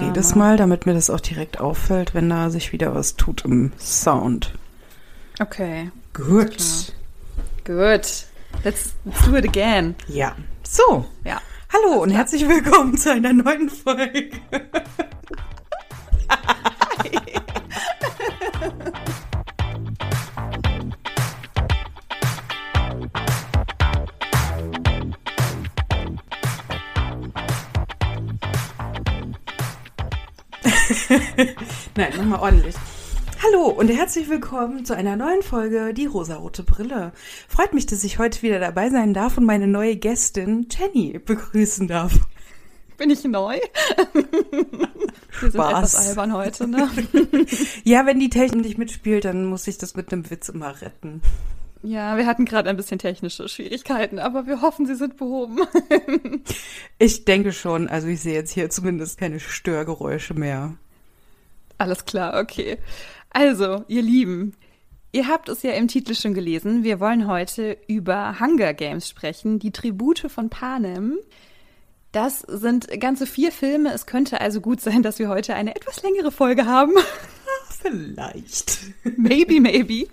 jedes Mal, damit mir das auch direkt auffällt, wenn da sich wieder was tut im Sound. Okay. Gut. Gut. Let's, let's do it again. Ja. So. Ja. Hallo und herzlich willkommen zu einer neuen Folge. Nein, nochmal ordentlich. Hallo und herzlich willkommen zu einer neuen Folge Die rosarote Brille. Freut mich, dass ich heute wieder dabei sein darf und meine neue Gästin Jenny begrüßen darf. Bin ich neu? Wir sind etwas albern heute, ne? ja, wenn die Technik nicht mitspielt, dann muss ich das mit einem Witz immer retten. Ja, wir hatten gerade ein bisschen technische Schwierigkeiten, aber wir hoffen, sie sind behoben. ich denke schon. Also ich sehe jetzt hier zumindest keine Störgeräusche mehr. Alles klar, okay. Also, ihr Lieben, ihr habt es ja im Titel schon gelesen. Wir wollen heute über Hunger Games sprechen, die Tribute von Panem. Das sind ganze vier Filme. Es könnte also gut sein, dass wir heute eine etwas längere Folge haben. Vielleicht. maybe, maybe.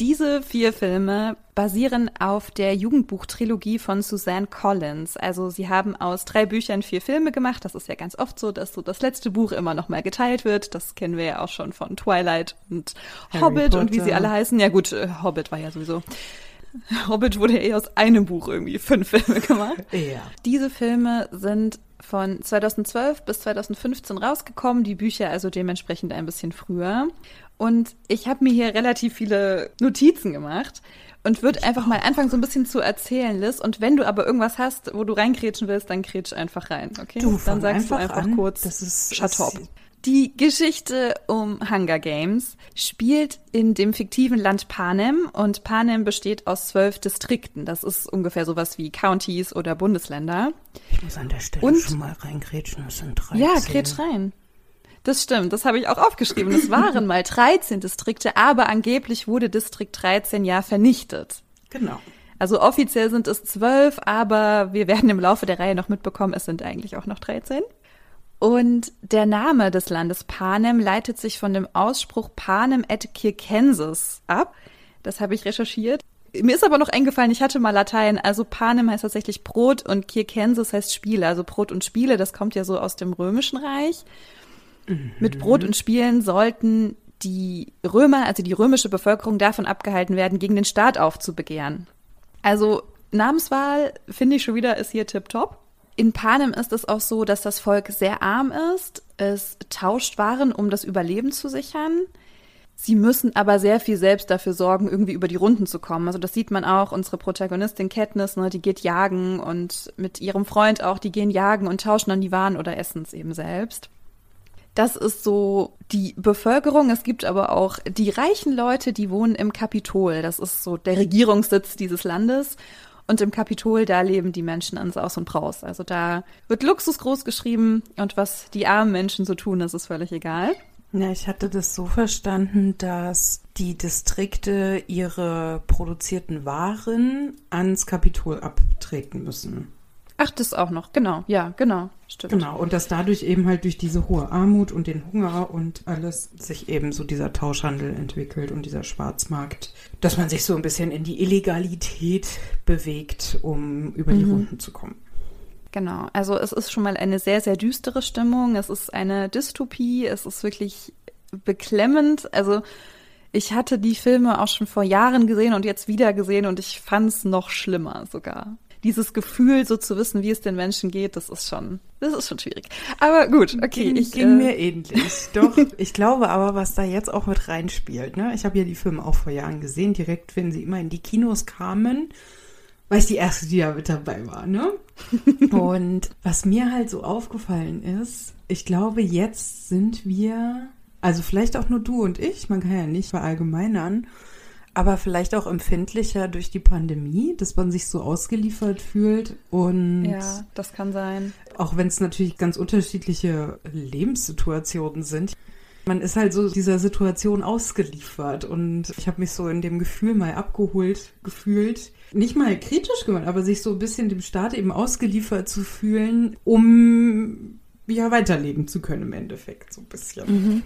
Diese vier Filme basieren auf der Jugendbuchtrilogie von Suzanne Collins. Also sie haben aus drei Büchern vier Filme gemacht. Das ist ja ganz oft so, dass so das letzte Buch immer noch mal geteilt wird. Das kennen wir ja auch schon von Twilight und Harry Hobbit Potter. und wie sie alle heißen. Ja gut, äh, Hobbit war ja sowieso. Hobbit wurde ja eh aus einem Buch irgendwie fünf Filme gemacht. Ja. Diese Filme sind von 2012 bis 2015 rausgekommen, die Bücher also dementsprechend ein bisschen früher. Und ich habe mir hier relativ viele Notizen gemacht und würde einfach mal anfangen, so ein bisschen zu erzählen, Liz. Und wenn du aber irgendwas hast, wo du reingrätschen willst, dann grätsch einfach rein, okay? Du, dann sagst einfach du einfach an. kurz, das ist, shut up. Die Geschichte um Hunger Games spielt in dem fiktiven Land Panem und Panem besteht aus zwölf Distrikten. Das ist ungefähr sowas wie Counties oder Bundesländer. Ich muss an der Stelle und, schon mal reingrätschen, das sind 13. Ja, grätsch rein. Das stimmt, das habe ich auch aufgeschrieben. Es waren mal 13 Distrikte, aber angeblich wurde Distrikt 13 ja vernichtet. Genau. Also offiziell sind es zwölf, aber wir werden im Laufe der Reihe noch mitbekommen, es sind eigentlich auch noch 13. Und der Name des Landes Panem leitet sich von dem Ausspruch Panem et Circenses ab. Das habe ich recherchiert. Mir ist aber noch eingefallen, ich hatte mal Latein, also Panem heißt tatsächlich Brot und Circenses heißt Spiele, also Brot und Spiele, das kommt ja so aus dem Römischen Reich. Mit Brot und Spielen sollten die Römer, also die römische Bevölkerung, davon abgehalten werden, gegen den Staat aufzubegehren. Also Namenswahl finde ich schon wieder ist hier tipptopp. In Panem ist es auch so, dass das Volk sehr arm ist. Es tauscht Waren, um das Überleben zu sichern. Sie müssen aber sehr viel selbst dafür sorgen, irgendwie über die Runden zu kommen. Also das sieht man auch, unsere Protagonistin Katniss, ne, die geht jagen und mit ihrem Freund auch, die gehen jagen und tauschen dann die Waren oder essen es eben selbst. Das ist so die Bevölkerung. Es gibt aber auch die reichen Leute, die wohnen im Kapitol. Das ist so der Regierungssitz dieses Landes. Und im Kapitol, da leben die Menschen an Saus und Braus. Also da wird Luxus groß geschrieben und was die armen Menschen so tun, das ist völlig egal. Ja, ich hatte das so verstanden, dass die Distrikte ihre produzierten Waren ans Kapitol abtreten müssen. Ach, das auch noch, genau, ja, genau, stimmt. Genau, und dass dadurch eben halt durch diese hohe Armut und den Hunger und alles sich eben so dieser Tauschhandel entwickelt und dieser Schwarzmarkt, dass man sich so ein bisschen in die Illegalität bewegt, um über die mhm. Runden zu kommen. Genau, also es ist schon mal eine sehr, sehr düstere Stimmung, es ist eine Dystopie, es ist wirklich beklemmend, also ich hatte die Filme auch schon vor Jahren gesehen und jetzt wieder gesehen und ich fand es noch schlimmer sogar dieses Gefühl, so zu wissen, wie es den Menschen geht, das ist schon, das ist schon schwierig. Aber gut, okay. Ging, ich, ging äh, mir ähnlich. Doch, ich glaube aber, was da jetzt auch mit reinspielt, ne? Ich habe ja die Filme auch vor Jahren gesehen, direkt, wenn sie immer in die Kinos kamen, weil ich die erste, die da mit dabei war, ne? Und was mir halt so aufgefallen ist, ich glaube, jetzt sind wir, also vielleicht auch nur du und ich, man kann ja nicht verallgemeinern, aber vielleicht auch empfindlicher durch die Pandemie, dass man sich so ausgeliefert fühlt und ja, das kann sein. Auch wenn es natürlich ganz unterschiedliche Lebenssituationen sind. Man ist halt so dieser Situation ausgeliefert und ich habe mich so in dem Gefühl mal abgeholt gefühlt. Nicht mal kritisch gemacht, aber sich so ein bisschen dem Staat eben ausgeliefert zu fühlen, um ja weiterleben zu können im Endeffekt, so ein bisschen.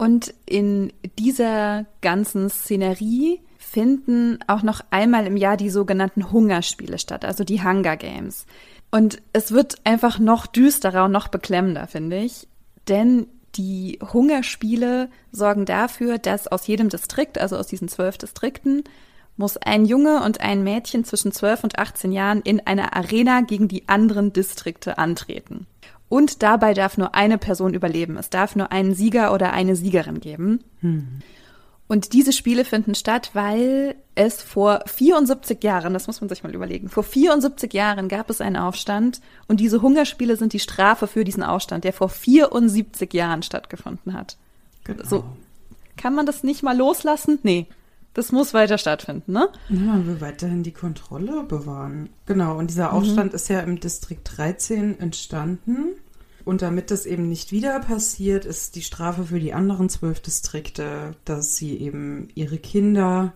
Und in dieser ganzen Szenerie finden auch noch einmal im Jahr die sogenannten Hungerspiele statt, also die Hunger Games. Und es wird einfach noch düsterer und noch beklemmender, finde ich. Denn die Hungerspiele sorgen dafür, dass aus jedem Distrikt, also aus diesen zwölf Distrikten, muss ein Junge und ein Mädchen zwischen 12 und 18 Jahren in einer Arena gegen die anderen Distrikte antreten. Und dabei darf nur eine Person überleben. Es darf nur einen Sieger oder eine Siegerin geben. Und diese Spiele finden statt, weil es vor 74 Jahren, das muss man sich mal überlegen, vor 74 Jahren gab es einen Aufstand und diese Hungerspiele sind die Strafe für diesen Aufstand, der vor 74 Jahren stattgefunden hat. Genau. So, kann man das nicht mal loslassen? Nee, das muss weiter stattfinden, ne? Ja, man will weiterhin die Kontrolle bewahren. Genau, und dieser Aufstand ist ja im Distrikt 13 entstanden. Und damit das eben nicht wieder passiert, ist die Strafe für die anderen zwölf Distrikte, dass sie eben ihre Kinder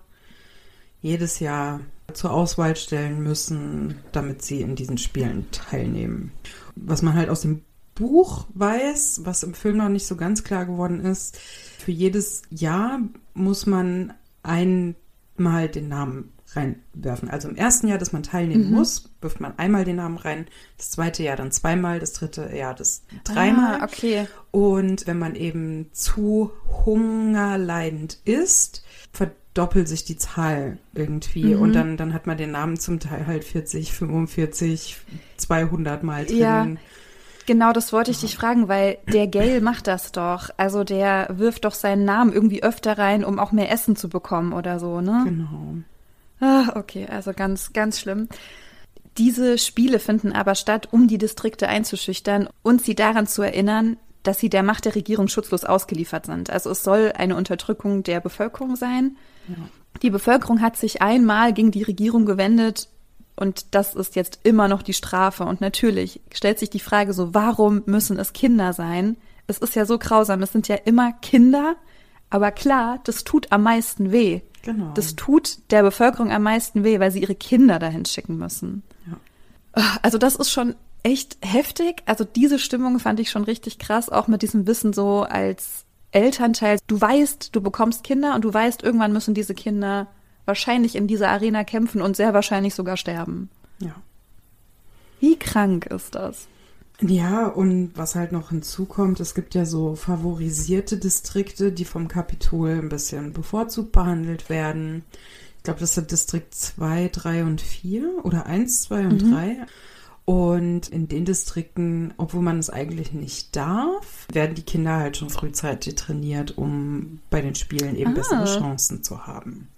jedes Jahr zur Auswahl stellen müssen, damit sie in diesen Spielen teilnehmen. Was man halt aus dem Buch weiß, was im Film noch nicht so ganz klar geworden ist, für jedes Jahr muss man einmal den Namen reinwerfen. Also im ersten Jahr, dass man teilnehmen muss, wirft man einmal den Namen rein, das zweite Jahr dann zweimal, das dritte Jahr das dreimal. Ah, okay. Und wenn man eben zu hungerleidend ist, verdoppelt sich die Zahl irgendwie. Und dann, dann hat man den Namen zum Teil halt 40, 45, 200 Mal drin. Ja. Genau, das wollte ich dich fragen, weil der Gale macht das doch. Also der wirft doch seinen Namen irgendwie öfter rein, um auch mehr Essen zu bekommen oder so, ne? Genau. Ah, okay, also ganz, ganz schlimm. Diese Spiele finden aber statt, um die Distrikte einzuschüchtern und sie daran zu erinnern, dass sie der Macht der Regierung schutzlos ausgeliefert sind. Also es soll eine Unterdrückung der Bevölkerung sein. Die Bevölkerung hat sich einmal gegen die Regierung gewendet und das ist jetzt immer noch die Strafe. Und natürlich stellt sich die Frage so, warum müssen es Kinder sein? Es ist ja so grausam, es sind ja immer Kinder, aber klar, das tut am meisten weh. Genau. Das tut der Bevölkerung am meisten weh, weil sie ihre Kinder dahin schicken müssen. Ja. Also das ist schon echt heftig. Also diese Stimmung fand ich schon richtig krass, auch mit diesem Wissen so als Elternteil. Du weißt, du bekommst Kinder und du weißt, irgendwann müssen diese Kinder wahrscheinlich in dieser Arena kämpfen und sehr wahrscheinlich sogar sterben. Ja. Wie krank ist das? Ja, und was halt noch hinzukommt, es gibt ja so favorisierte Distrikte, die vom Kapitol ein bisschen bevorzugt behandelt werden. Ich glaube, das sind Distrikt 2, 3 und 4 oder 1, 2 und 3. Und in den Distrikten, obwohl man es eigentlich nicht darf, werden die Kinder halt schon frühzeitig trainiert, um bei den Spielen eben Ah. bessere Chancen zu haben.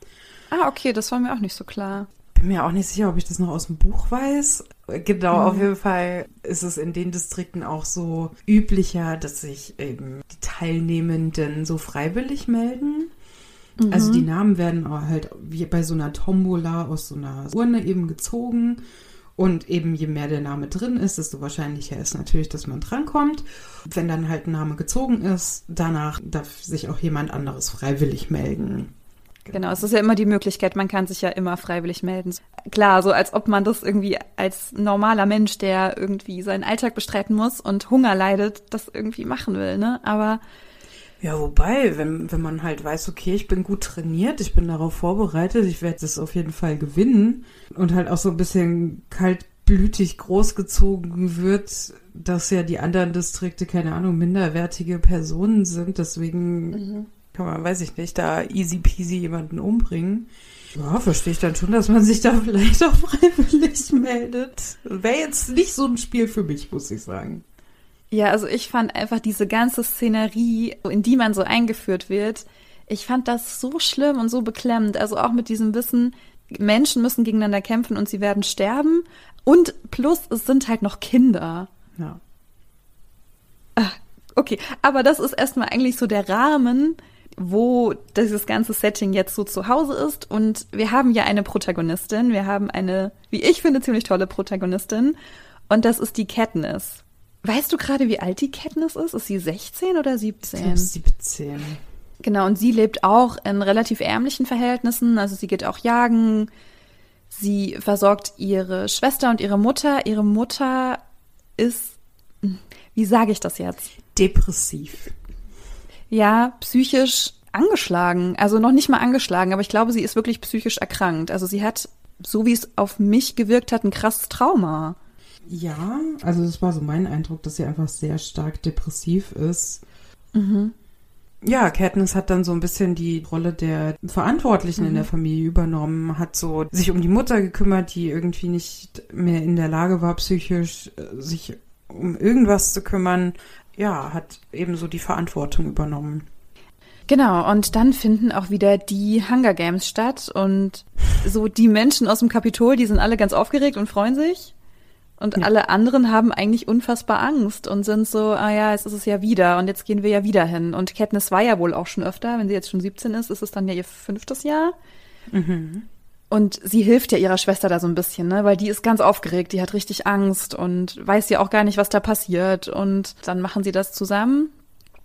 Ah, okay, das war mir auch nicht so klar. Bin mir auch nicht sicher, ob ich das noch aus dem Buch weiß. Genau, auf jeden Fall ist es in den Distrikten auch so üblicher, dass sich eben die Teilnehmenden so freiwillig melden. Also die Namen werden halt wie bei so einer Tombola aus so einer Urne eben gezogen. Und eben je mehr der Name drin ist, desto wahrscheinlicher ist natürlich, dass man drankommt. Wenn dann halt ein Name gezogen ist, danach darf sich auch jemand anderes freiwillig melden. Genau, es ist ja immer die Möglichkeit, man kann sich ja immer freiwillig melden. Klar, so als ob man das irgendwie als normaler Mensch, der irgendwie seinen Alltag bestreiten muss und Hunger leidet, das irgendwie machen will, ne? Aber Ja, wobei, wenn, wenn man halt weiß, okay, ich bin gut trainiert, ich bin darauf vorbereitet, ich werde das auf jeden Fall gewinnen und halt auch so ein bisschen kaltblütig großgezogen wird, dass ja die anderen Distrikte, keine Ahnung, minderwertige Personen sind, deswegen kann man, weiß ich nicht, da easy peasy jemanden umbringen. Ja, verstehe ich dann schon, dass man sich da vielleicht auch freiwillig meldet. Wäre jetzt nicht so ein Spiel für mich, muss ich sagen. Ja, also ich fand einfach diese ganze Szenerie, in die man so eingeführt wird, ich fand das so schlimm und so beklemmend. Also auch mit diesem Wissen, Menschen müssen gegeneinander kämpfen und sie werden sterben. Und plus, es sind halt noch Kinder. Ja. Okay, aber das ist erstmal eigentlich so der Rahmen, wo dieses ganze Setting jetzt so zu Hause ist. Und wir haben ja eine Protagonistin. Wir haben eine, wie ich finde, ziemlich tolle Protagonistin. Und das ist die Katniss. Weißt du gerade, wie alt die Katniss ist? Ist sie 16 oder Ich 17? glaub, 17. Genau, und sie lebt auch in relativ ärmlichen Verhältnissen. Also sie geht auch jagen. Sie versorgt ihre Schwester und ihre Mutter. Ihre Mutter ist wie sage ich das jetzt? Depressiv. Ja, psychisch angeschlagen. Also noch nicht mal angeschlagen, aber ich glaube, sie ist wirklich psychisch erkrankt. Also sie hat, so wie es auf mich gewirkt hat, ein krasses Trauma. Ja, also das war so mein Eindruck, dass sie einfach sehr stark depressiv ist. Mhm. Ja, Katniss hat dann so ein bisschen die Rolle der Verantwortlichen mhm. in der Familie übernommen, hat so sich um die Mutter gekümmert, die irgendwie nicht mehr in der Lage war, psychisch äh, sich um irgendwas zu kümmern. Ja, hat ebenso die Verantwortung übernommen. Genau, und dann finden auch wieder die Hunger Games statt und so die Menschen aus dem Kapitol, die sind alle ganz aufgeregt und freuen sich. Und ja. alle anderen haben eigentlich unfassbar Angst und sind so, ah ja, jetzt ist es ja wieder und jetzt gehen wir ja wieder hin. Und Katniss war ja wohl auch schon öfter, wenn sie jetzt schon 17 ist, ist es dann ja ihr fünftes Jahr. Mhm. Und sie hilft ja ihrer Schwester da so ein bisschen, ne? Weil die ist ganz aufgeregt, die hat richtig Angst und weiß ja auch gar nicht, was da passiert. Und dann machen sie das zusammen.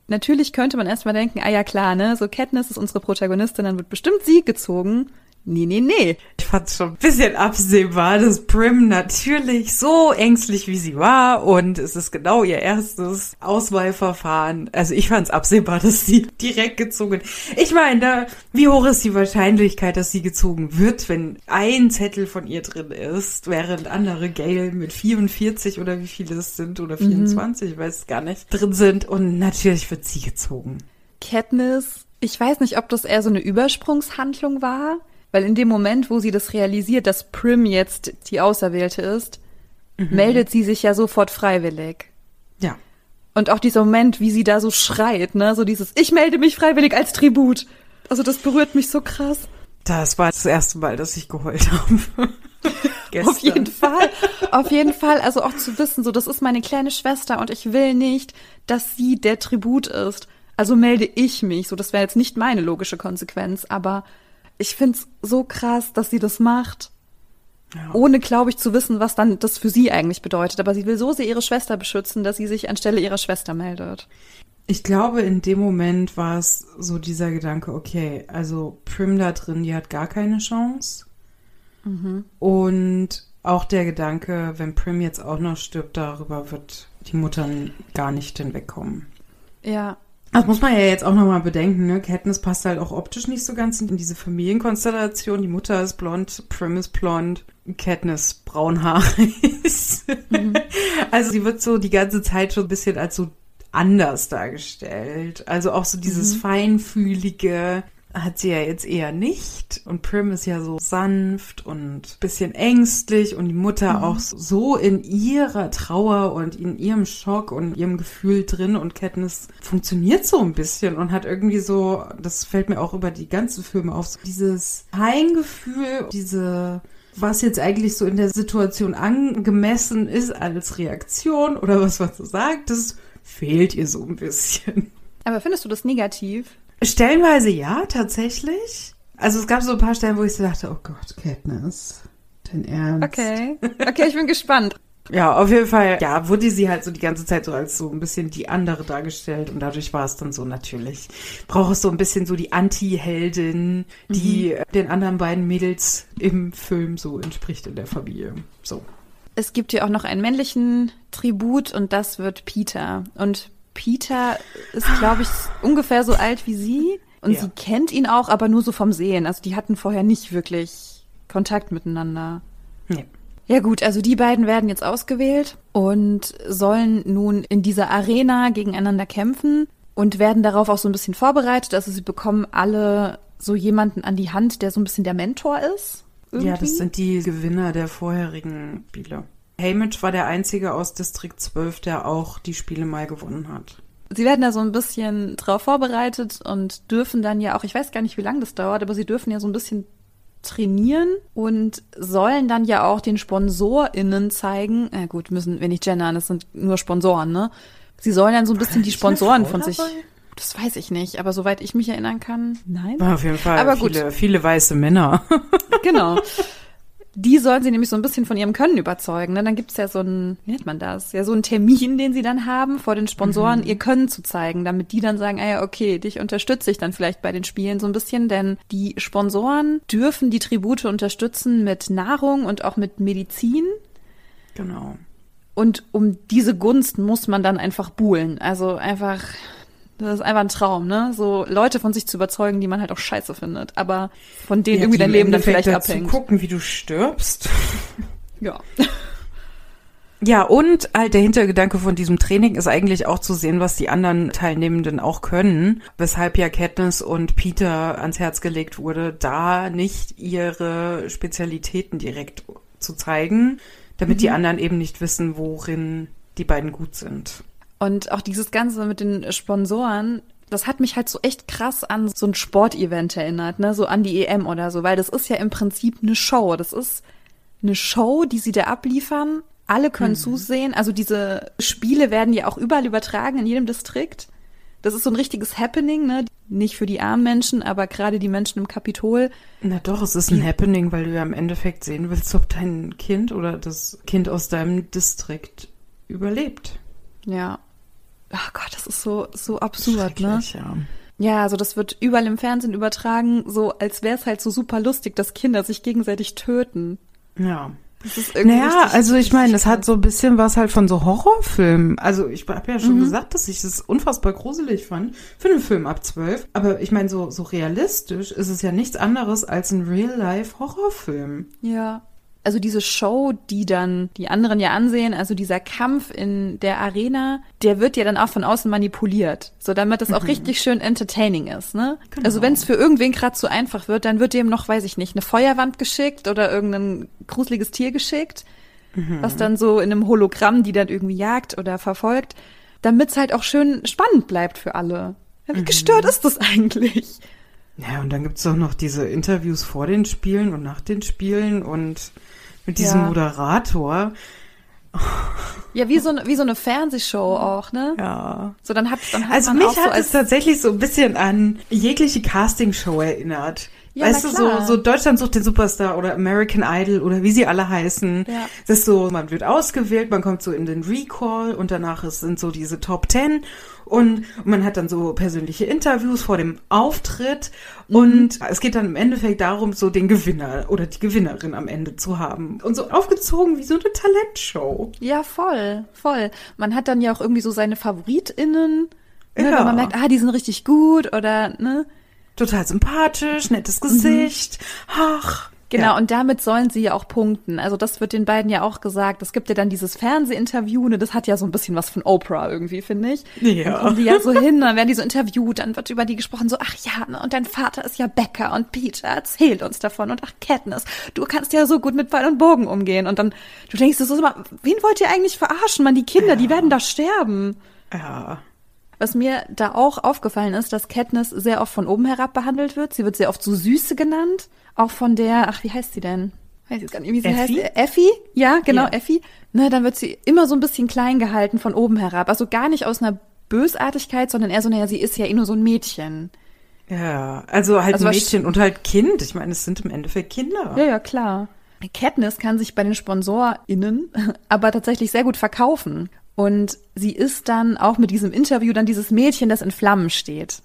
Natürlich könnte man erstmal denken, ah ja klar, ne? So Katniss ist unsere Protagonistin, dann wird bestimmt sie gezogen. Nee, nee, nee. Ich fand es schon ein bisschen absehbar, dass Prim natürlich so ängstlich wie sie war und es ist genau ihr erstes Auswahlverfahren. Also ich fand es absehbar, dass sie direkt gezogen. Ich meine, wie hoch ist die Wahrscheinlichkeit, dass sie gezogen wird, wenn ein Zettel von ihr drin ist, während andere Gale mit 44 oder wie viele es sind oder 24, mhm. ich weiß es gar nicht, drin sind und natürlich wird sie gezogen. Katniss ich weiß nicht, ob das eher so eine Übersprungshandlung war, weil in dem Moment, wo sie das realisiert, dass Prim jetzt die Auserwählte ist, mhm. meldet sie sich ja sofort freiwillig. Ja. Und auch dieser Moment, wie sie da so schreit, ne, so dieses Ich melde mich freiwillig als Tribut. Also das berührt mich so krass. Das war das erste Mal, dass ich geheult habe. auf jeden Fall, auf jeden Fall. Also auch zu wissen, so das ist meine kleine Schwester und ich will nicht, dass sie der Tribut ist. Also melde ich mich. So, das wäre jetzt nicht meine logische Konsequenz, aber ich finde es so krass, dass sie das macht. Ja. Ohne, glaube ich, zu wissen, was dann das für sie eigentlich bedeutet. Aber sie will so sehr ihre Schwester beschützen, dass sie sich anstelle ihrer Schwester meldet. Ich glaube, in dem Moment war es so dieser Gedanke, okay, also Prim da drin, die hat gar keine Chance. Mhm. Und auch der Gedanke, wenn Prim jetzt auch noch stirbt, darüber wird die Mutter gar nicht hinwegkommen. Ja, das muss man ja jetzt auch nochmal bedenken, ne? Katniss passt halt auch optisch nicht so ganz in diese Familienkonstellation. Die Mutter ist blond, Prim ist blond, Katniss braunhaarig. Mhm. Also sie wird so die ganze Zeit schon ein bisschen als so anders dargestellt. Also auch so dieses mhm. feinfühlige, hat sie ja jetzt eher nicht. Und Prim ist ja so sanft und bisschen ängstlich und die Mutter mhm. auch so in ihrer Trauer und in ihrem Schock und ihrem Gefühl drin und Katniss funktioniert so ein bisschen und hat irgendwie so, das fällt mir auch über die ganzen Filme auf, so dieses Heimgefühl, diese was jetzt eigentlich so in der Situation angemessen ist als Reaktion oder was man so sagt, das fehlt ihr so ein bisschen. Aber findest du das negativ? Stellenweise ja, tatsächlich. Also es gab so ein paar Stellen, wo ich so dachte, oh Gott, Katniss, dein Ernst. Okay, okay, ich bin gespannt. Ja, auf jeden Fall, ja, wurde sie halt so die ganze Zeit so als so ein bisschen die andere dargestellt und dadurch war es dann so natürlich. Braucht es so ein bisschen so die Anti-Heldin, die mhm. den anderen beiden Mädels im Film so entspricht in der Familie. So. Es gibt hier auch noch einen männlichen Tribut und das wird Peter. Und Peter ist, glaube ich, ungefähr so alt wie sie. Und ja. sie kennt ihn auch, aber nur so vom Sehen. Also die hatten vorher nicht wirklich Kontakt miteinander. Nee. Ja gut, also die beiden werden jetzt ausgewählt und sollen nun in dieser Arena gegeneinander kämpfen und werden darauf auch so ein bisschen vorbereitet. Also sie bekommen alle so jemanden an die Hand, der so ein bisschen der Mentor ist. Irgendwie. Ja, das sind die Gewinner der vorherigen Spiele. Hamish war der einzige aus Distrikt 12, der auch die Spiele mal gewonnen hat. Sie werden da so ein bisschen drauf vorbereitet und dürfen dann ja auch, ich weiß gar nicht, wie lange das dauert, aber sie dürfen ja so ein bisschen trainieren und sollen dann ja auch den SponsorInnen zeigen, na gut, müssen wir nicht gendern, das sind nur Sponsoren, ne? Sie sollen dann so ein bisschen die Sponsoren von sich. Das weiß ich nicht, aber soweit ich mich erinnern kann, nein. Auf jeden Fall. Aber viele, gut. viele weiße Männer. genau. Die sollen sie nämlich so ein bisschen von ihrem Können überzeugen. Ne? Dann gibt's ja so ein, wie nennt man das? Ja, so einen Termin, den sie dann haben, vor den Sponsoren mhm. ihr Können zu zeigen, damit die dann sagen, ah ja, okay, dich unterstütze ich dann vielleicht bei den Spielen so ein bisschen, denn die Sponsoren dürfen die Tribute unterstützen mit Nahrung und auch mit Medizin. Genau. Und um diese Gunst muss man dann einfach buhlen. Also einfach, das ist einfach ein Traum, ne? So Leute von sich zu überzeugen, die man halt auch scheiße findet. Aber von denen Ja, irgendwie dein Leben dann vielleicht abhängt. gucken, wie du stirbst. Ja. Ja, und halt der Hintergedanke von diesem Training ist eigentlich auch zu sehen, was die anderen Teilnehmenden auch können, weshalb ja Katniss und Peter ans Herz gelegt wurde, da nicht ihre Spezialitäten direkt zu zeigen, damit die anderen eben nicht wissen, worin die beiden gut sind. Und auch dieses Ganze mit den Sponsoren, das hat mich halt so echt krass an so ein Sportevent erinnert, ne, so an die EM oder so, weil das ist ja im Prinzip eine Show. Das ist eine Show, die sie da abliefern. Alle können zusehen. Also diese Spiele werden ja auch überall übertragen, in jedem Distrikt. Das ist so ein richtiges Happening, ne? Nicht für die armen Menschen, aber gerade die Menschen im Kapitol. Na doch, es ist ein Happening, weil du ja im Endeffekt sehen willst, ob dein Kind oder das Kind aus deinem Distrikt überlebt. Ja. Ach Gott, das ist so, so absurd, ne? Ja. Ja, also das wird überall im Fernsehen übertragen, so als wäre es halt so super lustig, dass Kinder sich gegenseitig töten. ja. Das ist irgendwie Naja, also ich meine, es hat so ein bisschen was halt von so Horrorfilmen. Also ich habe ja schon Mhm. gesagt, dass ich das unfassbar gruselig fand für einen Film ab zwölf. Aber ich meine, so, so realistisch ist es ja nichts anderes als ein Real-Life-Horrorfilm. Ja. Also diese Show, die dann die anderen ja ansehen, also dieser Kampf in der Arena, der wird ja dann auch von außen manipuliert, so damit das auch richtig schön entertaining ist, ne? Genau. Also wenn es für irgendwen gerade zu einfach wird, dann wird dem noch, weiß ich nicht, eine Feuerwand geschickt oder irgendein gruseliges Tier geschickt, was dann so in einem Hologramm, die dann irgendwie jagt oder verfolgt, damit es halt auch schön spannend bleibt für alle. Wie gestört ist das eigentlich? Ja, und dann gibt's doch noch diese Interviews vor den Spielen und nach den Spielen und mit diesem Ja. Moderator. Ja, wie so, eine- wie so eine Fernsehshow auch, ne? Ja. So, dann hat, dann hat Also man mich auch so hat als, es tatsächlich so ein bisschen an jegliche Castingshow erinnert. Ja, weißt du, so, so Deutschland sucht den Superstar oder American Idol oder wie sie alle heißen. Ja. Das ist so, man wird ausgewählt, man kommt so in den Recall und danach sind so diese Top Ten und man hat dann so persönliche Interviews vor dem Auftritt Mhm. und es geht dann im Endeffekt darum, so den Gewinner oder die Gewinnerin am Ende zu haben. Und so aufgezogen wie so eine Talentshow. Ja, voll, voll. Man hat dann ja auch irgendwie so seine FavoritInnen, ne, Ja. wenn man merkt, ah, die sind richtig gut oder, ne? Total sympathisch, nettes Gesicht. Ach. Genau, Ja. und damit sollen sie ja auch punkten. Also das wird den beiden ja auch gesagt. Es gibt ja dann dieses Fernsehinterview, ne, das hat ja so ein bisschen was von Oprah irgendwie, finde ich. Ja. Dann kommen die ja so hin, dann werden die so interviewt, dann wird über die gesprochen, so, ach ja, ne, und dein Vater ist ja Bäcker und Peter erzählt uns davon und ach, Katniss, du kannst ja so gut mit Pfeil und Bogen umgehen. Und dann, du denkst, das ist immer, wen wollt ihr eigentlich verarschen? Man, die Kinder, die werden da sterben. Ja. Was mir da auch aufgefallen ist, dass Katniss sehr oft von oben herab behandelt wird. Sie wird sehr oft so Süße genannt. Auch von der, ach, wie heißt sie denn? Weiß jetzt gar nicht, wie sie Effi? heißt. Äh, Effi? Ja, genau, Ja. Effi. Ne, dann wird sie immer so ein bisschen klein gehalten von oben herab. Also gar nicht aus einer Bösartigkeit, sondern eher so, naja, sie ist ja eh nur so ein Mädchen. Ja, also halt Also Mädchen und halt Kind. Ich meine, es sind im Endeffekt Kinder. Ja, ja, klar. Katniss kann sich bei den SponsorInnen aber tatsächlich sehr gut verkaufen. Und sie ist dann auch mit diesem Interview dann dieses Mädchen, das in Flammen steht.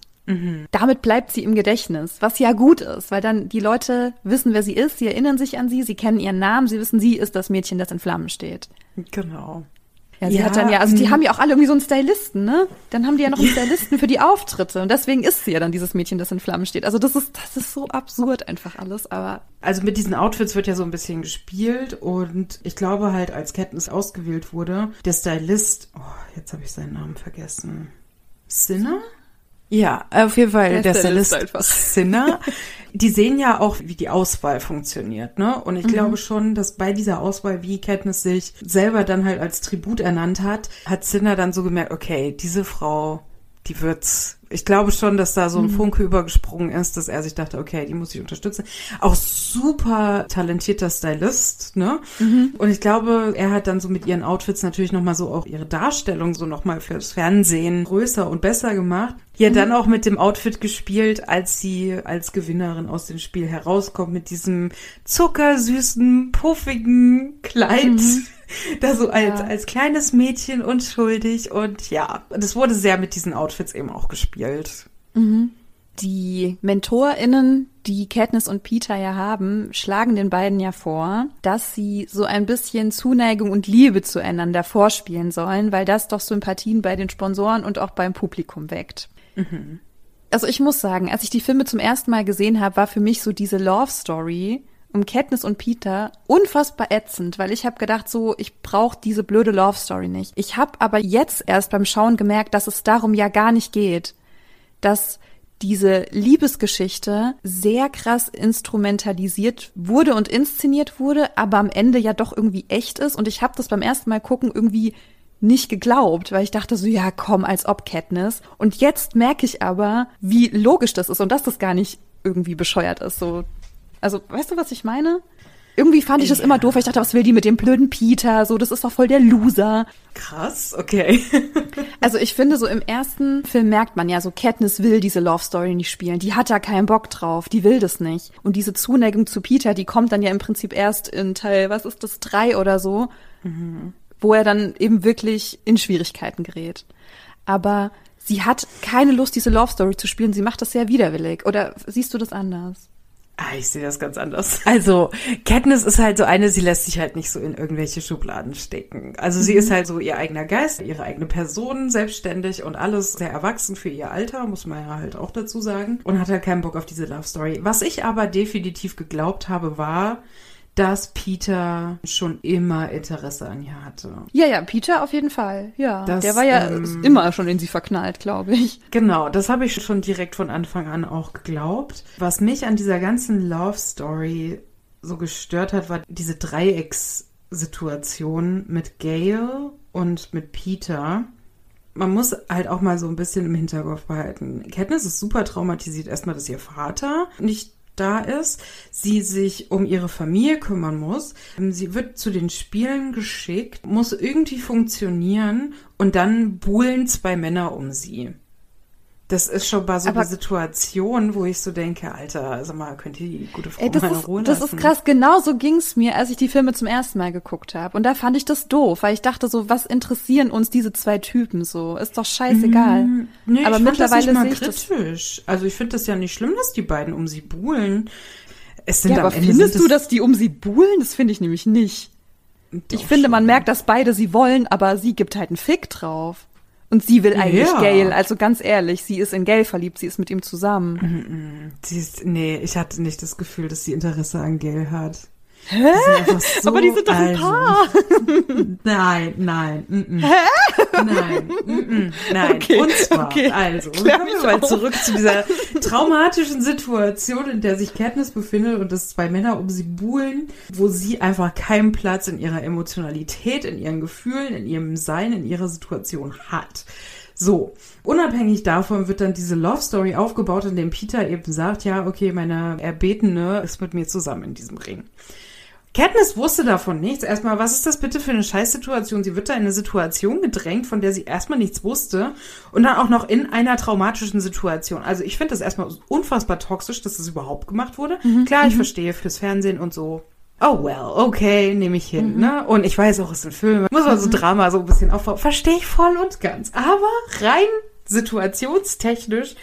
Damit bleibt sie im Gedächtnis, was ja gut ist, weil dann die Leute wissen, wer sie ist, sie erinnern sich an sie, sie kennen ihren Namen, sie wissen, sie ist das Mädchen, das in Flammen steht. Genau. Ja, sie Ja, hat dann ja, also die mm. haben ja auch alle irgendwie so einen Stylisten, ne? Dann haben die ja noch einen Stylisten für die Auftritte und deswegen ist sie ja dann dieses Mädchen, das in Flammen steht. Also das ist, das ist so absurd einfach alles, aber Also mit diesen Outfits wird ja so ein bisschen gespielt und ich glaube halt, als Katniss ausgewählt wurde, der Stylist, oh, jetzt habe ich seinen Namen vergessen. Sinner? Ja, auf jeden Fall Der Stylist einfach. Sinner. Die sehen ja auch, wie die Auswahl funktioniert, ne? Und ich glaube schon, dass bei dieser Auswahl, wie Katniss sich selber dann halt als Tribut ernannt hat, hat Sinner dann so gemerkt, okay, diese Frau, die wird's. Ich glaube schon, dass da so ein Funke übergesprungen ist, dass er sich dachte, okay, die muss ich unterstützen. Auch super talentierter Stylist, ne? Und ich glaube, er hat dann so mit ihren Outfits natürlich nochmal so auch ihre Darstellung so nochmal fürs Fernsehen größer und besser gemacht. Die hat dann auch mit dem Outfit gespielt, als sie als Gewinnerin aus dem Spiel herauskommt, mit diesem zuckersüßen, puffigen Kleid. Da so als, Ja. als kleines Mädchen unschuldig und ja, das wurde sehr mit diesen Outfits eben auch gespielt. Die MentorInnen, die Katniss und Peter ja haben, schlagen den beiden ja vor, dass sie so ein bisschen Zuneigung und Liebe zueinander vorspielen sollen, weil das doch Sympathien bei den Sponsoren und auch beim Publikum weckt. Mhm. Also ich muss sagen, als ich die Filme zum ersten Mal gesehen habe, war für mich so diese Love Story um Katniss und Peter unfassbar ätzend, weil ich habe gedacht, so, ich brauche diese blöde Love Story nicht. Ich habe aber jetzt erst beim Schauen gemerkt, dass es darum ja gar nicht geht. Dass diese Liebesgeschichte sehr krass instrumentalisiert wurde und inszeniert wurde, aber am Ende ja doch irgendwie echt ist. Und ich habe das beim ersten Mal gucken irgendwie nicht geglaubt, weil ich dachte so, ja, komm, als ob Katniss. Und jetzt merke ich aber, wie logisch das ist und dass das gar nicht irgendwie bescheuert ist. So, also, weißt du, was ich meine? Irgendwie fand ich das ja. immer doof, weil ich dachte, was will die mit dem blöden Peter? So, das ist doch voll der Loser. Krass, okay. also ich finde, so im ersten Film merkt man ja, so Katniss will diese Love Story nicht spielen. Die hat da keinen Bock drauf. Die will das nicht. Und diese Zuneigung zu Peter, die kommt dann ja im Prinzip erst in Teil, was ist das, drei oder so, mhm. wo er dann eben wirklich in Schwierigkeiten gerät. Aber sie hat keine Lust, diese Love Story zu spielen. Sie macht das sehr widerwillig. Oder siehst du das anders? Ah, ich sehe das ganz anders. Also, Katniss ist halt so eine, sie lässt sich halt nicht so in irgendwelche Schubladen stecken. Also, sie mhm. ist halt so ihr eigener Geist, ihre eigene Person, selbstständig und alles sehr erwachsen für ihr Alter, muss man ja halt auch dazu sagen. Und hat halt keinen Bock auf diese Love Story. Was ich aber definitiv geglaubt habe, war, dass Peter schon immer Interesse an ihr hatte. Ja, ja, Peter auf jeden Fall. Ja, das, der war ja ähm, immer schon in sie verknallt, glaube ich. Genau, das habe ich schon direkt von Anfang an auch geglaubt. Was mich an dieser ganzen Love Story so gestört hat, war diese Dreieckssituation mit Gail und mit Peter man muss halt auch mal so ein bisschen im Hinterkopf behalten. Katniss ist super traumatisiert. Erstmal, dass ihr Vater nicht da ist, sie sich um ihre Familie kümmern muss. Sie wird zu den Spielen geschickt, muss irgendwie funktionieren und dann buhlen zwei Männer um sie. Das ist schon mal so aber, eine Situation, wo ich so denke, Alter, sag mal, könnt ihr die gute Frau ey, das mal in Ruhe lassen? Das ist krass, genau so ging's mir, als ich die Filme zum ersten Mal geguckt habe. Und da fand ich das doof, weil ich dachte so, was interessieren uns diese zwei Typen so? Ist doch scheißegal. Mm, nee, aber ich mittlerweile sehe ich kritisch. Das also ich finde das ja nicht schlimm, dass die beiden um sie buhlen. Es sind ja, aber Ende findest du, dass die um sie buhlen? Das finde ich nämlich nicht. Ich finde, man merkt, dass beide sie wollen, aber sie gibt halt einen Fick drauf. Und sie will eigentlich ja. Gail, also ganz ehrlich, sie ist in Gail verliebt, sie ist mit ihm zusammen. Mm -mm. Sie ist, nee, ich hatte nicht das Gefühl, dass sie Interesse an Gail hat. Hä? So, Aber die sind doch ein also, Paar. Nein, nein. Mm -mm. Hä? Nein, mm nein. Okay, Und zwar, okay. also, Klär kommen wir mal auf. zurück zu dieser traumatischen Situation, in der sich Katniss befindet und dass zwei Männer um sie buhlen, wo sie einfach keinen Platz in ihrer Emotionalität, in ihren Gefühlen, in ihrem Sein, in ihrer Situation hat. So, unabhängig davon wird dann diese Love Story aufgebaut, in dem Peter eben sagt, ja, okay, meine Erbetene ist mit mir zusammen in diesem Ring. Katniss wusste davon nichts. Erstmal, was ist das bitte für eine Scheißsituation? Sie wird da in eine Situation gedrängt, von der sie erstmal nichts wusste und dann auch noch in einer traumatischen Situation. Also ich finde das erstmal unfassbar toxisch, dass das überhaupt gemacht wurde. Mhm. Klar, ich mhm. verstehe fürs Fernsehen und so. Oh well, okay, nehme ich hin, mhm. ne? Und ich weiß auch, es sind Filme, muss man so mhm. Drama so ein bisschen aufbauen. Verstehe ich voll und ganz. Aber rein situationstechnisch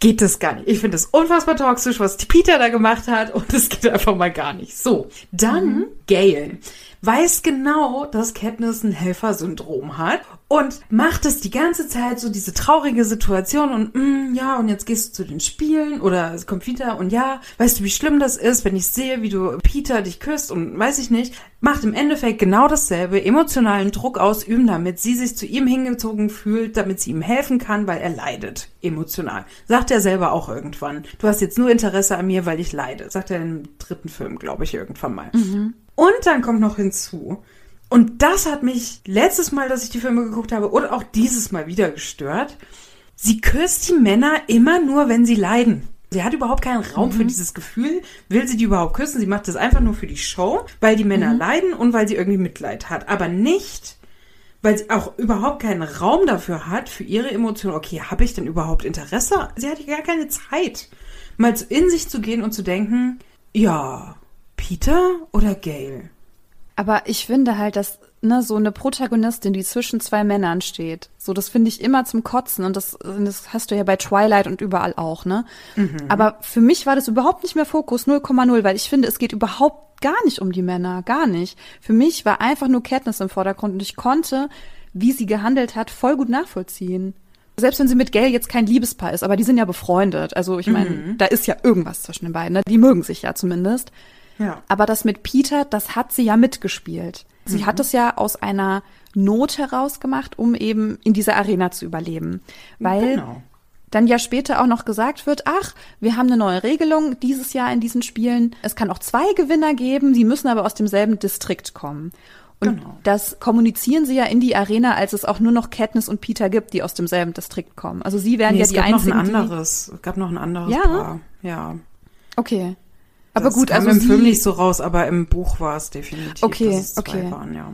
geht das gar nicht. Ich finde es unfassbar toxisch, was Peter da gemacht hat und es geht einfach mal gar nicht. So, dann mhm. Gail weiß genau, dass Katniss ein Helfersyndrom hat und macht es die ganze Zeit so diese traurige Situation und mm, ja und jetzt gehst du zu den Spielen oder es kommt wieder und ja, weißt du wie schlimm das ist, wenn ich sehe, wie du Peter dich küsst und weiß ich nicht, macht im Endeffekt genau dasselbe, emotionalen Druck ausüben, damit sie sich zu ihm hingezogen fühlt, damit sie ihm helfen kann, weil er leidet emotional. Sagt er selber auch irgendwann. Du hast jetzt nur Interesse an mir, weil ich leide. Sagt er im dritten Film, glaube ich, irgendwann mal. Mhm. Und dann kommt noch hinzu, und das hat mich letztes Mal, dass ich die Filme geguckt habe, und auch dieses Mal wieder gestört. Sie küsst die Männer immer nur, wenn sie leiden. Sie hat überhaupt keinen Raum mhm. für dieses Gefühl. Will sie die überhaupt küssen? Sie macht das einfach nur für die Show, weil die Männer mhm. leiden und weil sie irgendwie Mitleid hat. Aber nicht, weil sie auch überhaupt keinen Raum dafür hat, für ihre Emotionen. Okay, habe ich denn überhaupt Interesse? Sie hatte gar keine Zeit, mal in sich zu gehen und zu denken, ja, Peter oder Gail? Aber ich finde halt, dass ne, so eine Protagonistin, die zwischen zwei Männern steht. So, das finde ich immer zum Kotzen und das, das hast du ja bei Twilight und überall auch, ne? Mhm. Aber für mich war das überhaupt nicht mehr Fokus 0,0, weil ich finde, es geht überhaupt gar nicht um die Männer, gar nicht. Für mich war einfach nur Katniss im Vordergrund und ich konnte, wie sie gehandelt hat, voll gut nachvollziehen. Selbst wenn sie mit Gail jetzt kein Liebespaar ist, aber die sind ja befreundet. Also ich meine, mhm. da ist ja irgendwas zwischen den beiden, ne? Die mögen sich ja zumindest. Ja. Aber das mit Peter, das hat sie ja mitgespielt. Sie mhm. hat es ja aus einer Not heraus gemacht, um eben in dieser Arena zu überleben. Weil genau. dann ja später auch noch gesagt wird, ach, wir haben eine neue Regelung dieses Jahr in diesen Spielen. Es kann auch zwei Gewinner geben, sie müssen aber aus demselben Distrikt kommen. Und genau. das kommunizieren sie ja in die Arena, als es auch nur noch Katniss und Peter gibt, die aus demselben Distrikt kommen. Also sie werden nee, ja die einzigen. Es gab noch ein anderes. Es gab noch ein anderes ja? Paar. Ja. Okay. Aber das gut, also im Film nicht so raus, aber im Buch war es definitiv, okay, dass es zwei okay. waren, ja.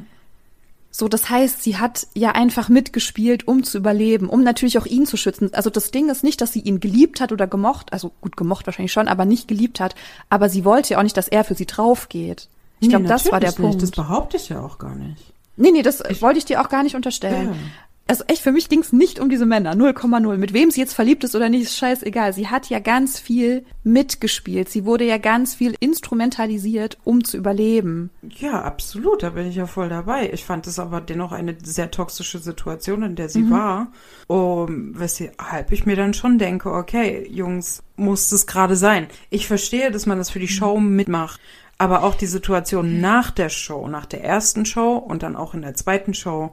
So, das heißt, sie hat ja einfach mitgespielt, um zu überleben, um natürlich auch ihn zu schützen. Also das Ding ist nicht, dass sie ihn geliebt hat oder gemocht, also gut gemocht wahrscheinlich schon, aber nicht geliebt hat. Aber sie wollte ja auch nicht, dass er für sie drauf geht. Ich nee, glaube, das war der nicht. Punkt. Das behaupte ich ja auch gar nicht. Nee, nee, das ich, wollte ich dir auch gar nicht unterstellen. Ja. Also echt, für mich ging es nicht um diese Männer, 0,0. Mit wem sie jetzt verliebt ist oder nicht, ist scheißegal. Sie hat ja ganz viel mitgespielt. Sie wurde ja ganz viel instrumentalisiert, um zu überleben. Ja, absolut, da bin ich ja voll dabei. Ich fand es aber dennoch eine sehr toxische Situation, in der sie mhm. war. Um, weshalb ich mir dann schon denke, okay, Jungs, muss es gerade sein. Ich verstehe, dass man das für die Show mitmacht. Aber auch die Situation nach der Show, nach der ersten Show und dann auch in der zweiten Show,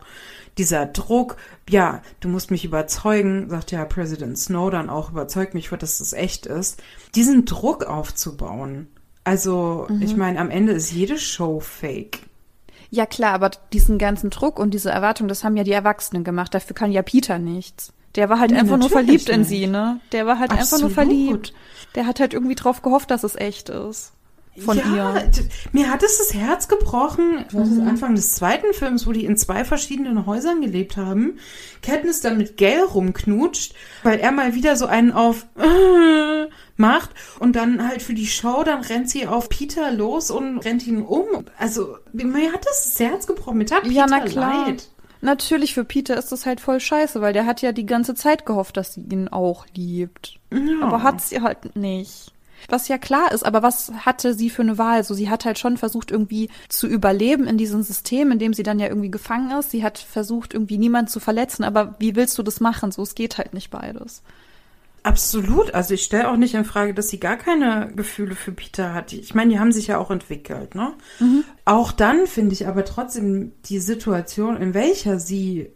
dieser Druck, ja, du musst mich überzeugen, sagt ja Präsident Snow dann auch, überzeugt mich, dass das echt ist, diesen Druck aufzubauen. Also, mhm. ich meine, am Ende ist jede Show fake. Ja klar, aber diesen ganzen Druck und diese Erwartung, das haben ja die Erwachsenen gemacht. Dafür kann ja Peter nichts. Der war halt nee, einfach nur verliebt nicht. in sie, ne? Der war halt Absolut. einfach nur verliebt. Der hat halt irgendwie drauf gehofft, dass es echt ist von ja, ihr. Mir hat es das Herz gebrochen. Das mhm. Anfang des zweiten Films, wo die in zwei verschiedenen Häusern gelebt haben. Katniss dann mit Gail rumknutscht, weil er mal wieder so einen auf äh, macht und dann halt für die Show, dann rennt sie auf Peter los und rennt ihn um. Also mir hat das, das Herz gebrochen. Mir tat Peter ja, na klar. leid. Natürlich, für Peter ist das halt voll scheiße, weil der hat ja die ganze Zeit gehofft, dass sie ihn auch liebt. Ja. Aber hat sie halt nicht. Was ja klar ist, aber was hatte sie für eine Wahl? So, sie hat halt schon versucht, irgendwie zu überleben in diesem System, in dem sie dann ja irgendwie gefangen ist. Sie hat versucht, irgendwie niemand zu verletzen, aber wie willst du das machen? So, es geht halt nicht beides. Absolut. Also ich stelle auch nicht in Frage, dass sie gar keine Gefühle für Peter hat. Ich meine, die haben sich ja auch entwickelt, ne? Mhm. Auch dann finde ich aber trotzdem die Situation, in welcher sie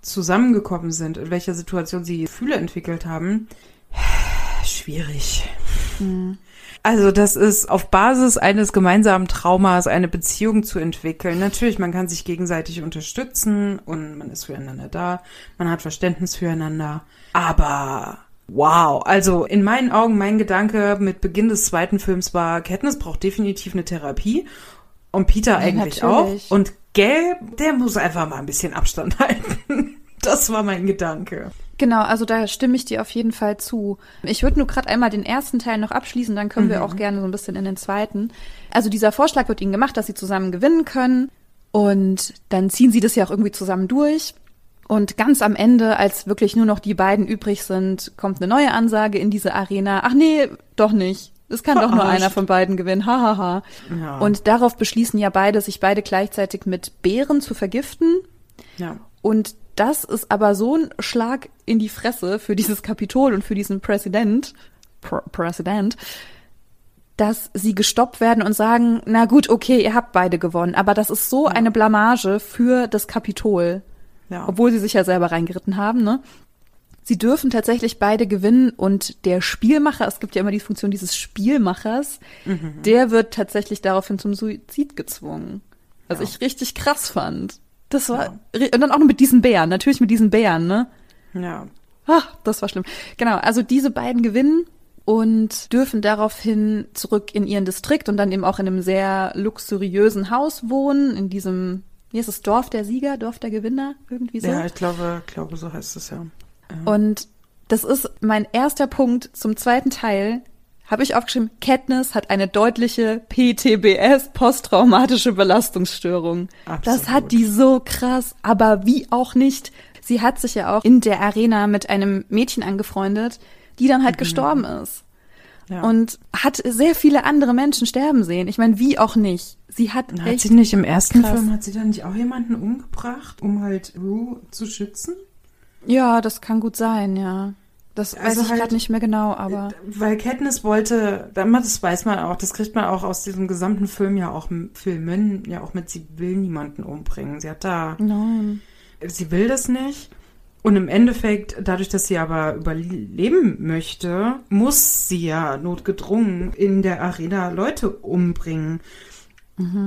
zusammengekommen sind, in welcher Situation sie Gefühle entwickelt haben, schwierig. Mhm. Also das ist auf Basis eines gemeinsamen Traumas eine Beziehung zu entwickeln. Natürlich, man kann sich gegenseitig unterstützen und man ist füreinander da, man hat Verständnis füreinander. Aber wow, also in meinen Augen, mein Gedanke mit Beginn des zweiten Films war, Katniss braucht definitiv eine Therapie und Peter eigentlich ja, auch. Und Gell, der muss einfach mal ein bisschen Abstand halten. Das war mein Gedanke. Genau, also da stimme ich dir auf jeden Fall zu. Ich würde nur gerade einmal den ersten Teil noch abschließen, dann können mhm. wir auch gerne so ein bisschen in den zweiten. Also dieser Vorschlag wird ihnen gemacht, dass sie zusammen gewinnen können und dann ziehen sie das ja auch irgendwie zusammen durch. Und ganz am Ende, als wirklich nur noch die beiden übrig sind, kommt eine neue Ansage in diese Arena. Ach nee, doch nicht. Es kann Verarscht. doch nur einer von beiden gewinnen. Hahaha. Ha, ha. ja. Und darauf beschließen ja beide, sich beide gleichzeitig mit Bären zu vergiften. Ja. Und das ist aber so ein Schlag in die Fresse für dieses Kapitol und für diesen Präsident, Pr Präsident, dass sie gestoppt werden und sagen, na gut, okay, ihr habt beide gewonnen, aber das ist so ja. eine Blamage für das Kapitol. Ja. Obwohl sie sich ja selber reingeritten haben, ne? Sie dürfen tatsächlich beide gewinnen und der Spielmacher, es gibt ja immer die Funktion dieses Spielmachers, mhm. der wird tatsächlich daraufhin zum Suizid gezwungen. Was ja. ich richtig krass fand. Das war, ja. und dann auch noch mit diesen Bären, natürlich mit diesen Bären, ne? Ja. Ach, das war schlimm. Genau, also diese beiden gewinnen und dürfen daraufhin zurück in ihren Distrikt und dann eben auch in einem sehr luxuriösen Haus wohnen, in diesem, wie ist es, Dorf der Sieger, Dorf der Gewinner, irgendwie so? Ja, ich glaube, glaube, so heißt es ja. ja. Und das ist mein erster Punkt zum zweiten Teil. Habe ich aufgeschrieben, Katniss hat eine deutliche PTBS, posttraumatische Belastungsstörung. Absolut. Das hat die so krass, aber wie auch nicht. Sie hat sich ja auch in der Arena mit einem Mädchen angefreundet, die dann halt gestorben ist. Ja. Und hat sehr viele andere Menschen sterben sehen. Ich meine, wie auch nicht. Sie hat, Hat echt sie nicht im ersten krass. Film, hat sie dann nicht auch jemanden umgebracht, um halt Rue zu schützen? Ja, das kann gut sein, ja. Das weiß Also ich halt- gerade nicht mehr genau, aber Weil Katniss wollte, das weiß man auch, das kriegt man auch aus diesem gesamten Film ja auch Filmen, ja auch mit, sie will niemanden umbringen. Sie hat da, nein. sie will das nicht. Und im Endeffekt, dadurch, dass sie aber überleben möchte, muss sie ja notgedrungen in der Arena Leute umbringen.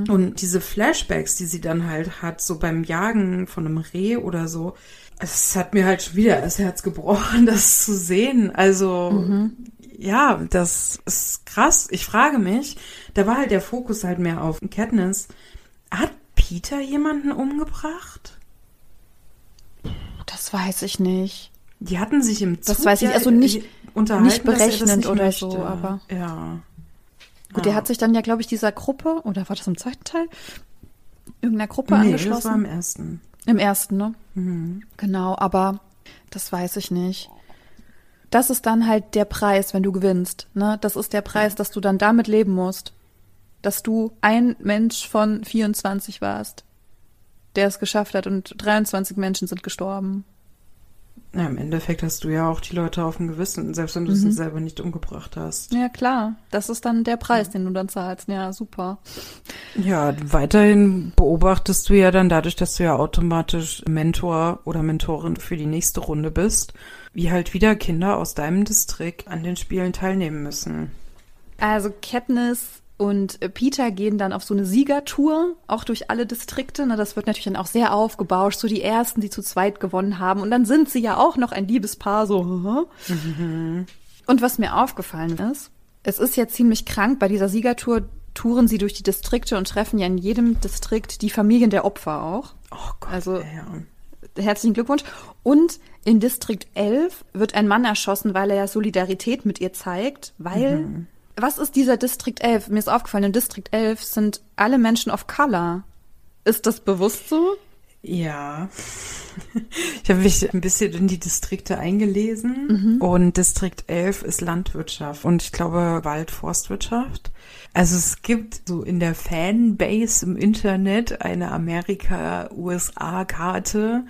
Und diese Flashbacks, die sie dann halt hat, so beim Jagen von einem Reh oder so, es hat mir halt schon wieder das Herz gebrochen, das zu sehen. Also, ja, das ist krass. Ich frage mich, da war halt der Fokus halt mehr auf Katniss. Hat Peter jemanden umgebracht? Das weiß ich nicht. Die hatten sich im Das Zug weiß ich, ja, also nicht- unterhalten, nicht er das berechnend nicht oder möchte. so, aber- Ja. Gut, ja. der hat sich dann ja, glaube ich, dieser Gruppe, oder war das im zweiten Teil? Irgendeiner Gruppe Nee, das war angeschlossen. im ersten. Im ersten, ne? Mhm. Genau, aber das weiß ich nicht. Das ist dann halt der Preis, wenn du gewinnst. Ne? Das ist der Preis, dass du dann damit leben musst. Dass du ein Mensch von 24 warst, der es geschafft hat und 23 Menschen sind gestorben. Ja, im Endeffekt hast du ja auch die Leute auf dem Gewissen, selbst wenn du Mhm. sie selber nicht umgebracht hast. Ja, klar. Das ist dann der Preis, den du dann zahlst. Ja, super. Ja, weiterhin beobachtest du ja dann dadurch, dass du ja automatisch Mentor oder Mentorin für die nächste Runde bist, wie halt wieder Kinder aus deinem Distrikt an den Spielen teilnehmen müssen. Also Katniss und äh, Peter gehen dann auf so eine Siegertour, auch durch alle Distrikte. Ne, das wird natürlich dann auch sehr aufgebauscht, so die ersten, die zu zweit gewonnen haben. Und dann sind sie ja auch noch ein Liebespaar, so. haha. Und was mir aufgefallen ist, es ist ja ziemlich krank, bei dieser Siegertour touren sie durch die Distrikte und treffen ja in jedem Distrikt die Familien der Opfer auch. Oh Gott. Also- ja. Herzlichen Glückwunsch. Und in Distrikt 11 wird ein Mann erschossen, weil er ja Solidarität mit ihr zeigt, weil was ist dieser Distrikt 11? Mir ist aufgefallen, in Distrikt 11 sind alle Menschen of Color. Ist das bewusst so? Ja. Ich habe mich ein bisschen in die Distrikte eingelesen und Distrikt 11 ist Landwirtschaft und ich glaube Waldforstwirtschaft. Also es gibt so in der Fanbase im Internet eine Amerika-USA-Karte,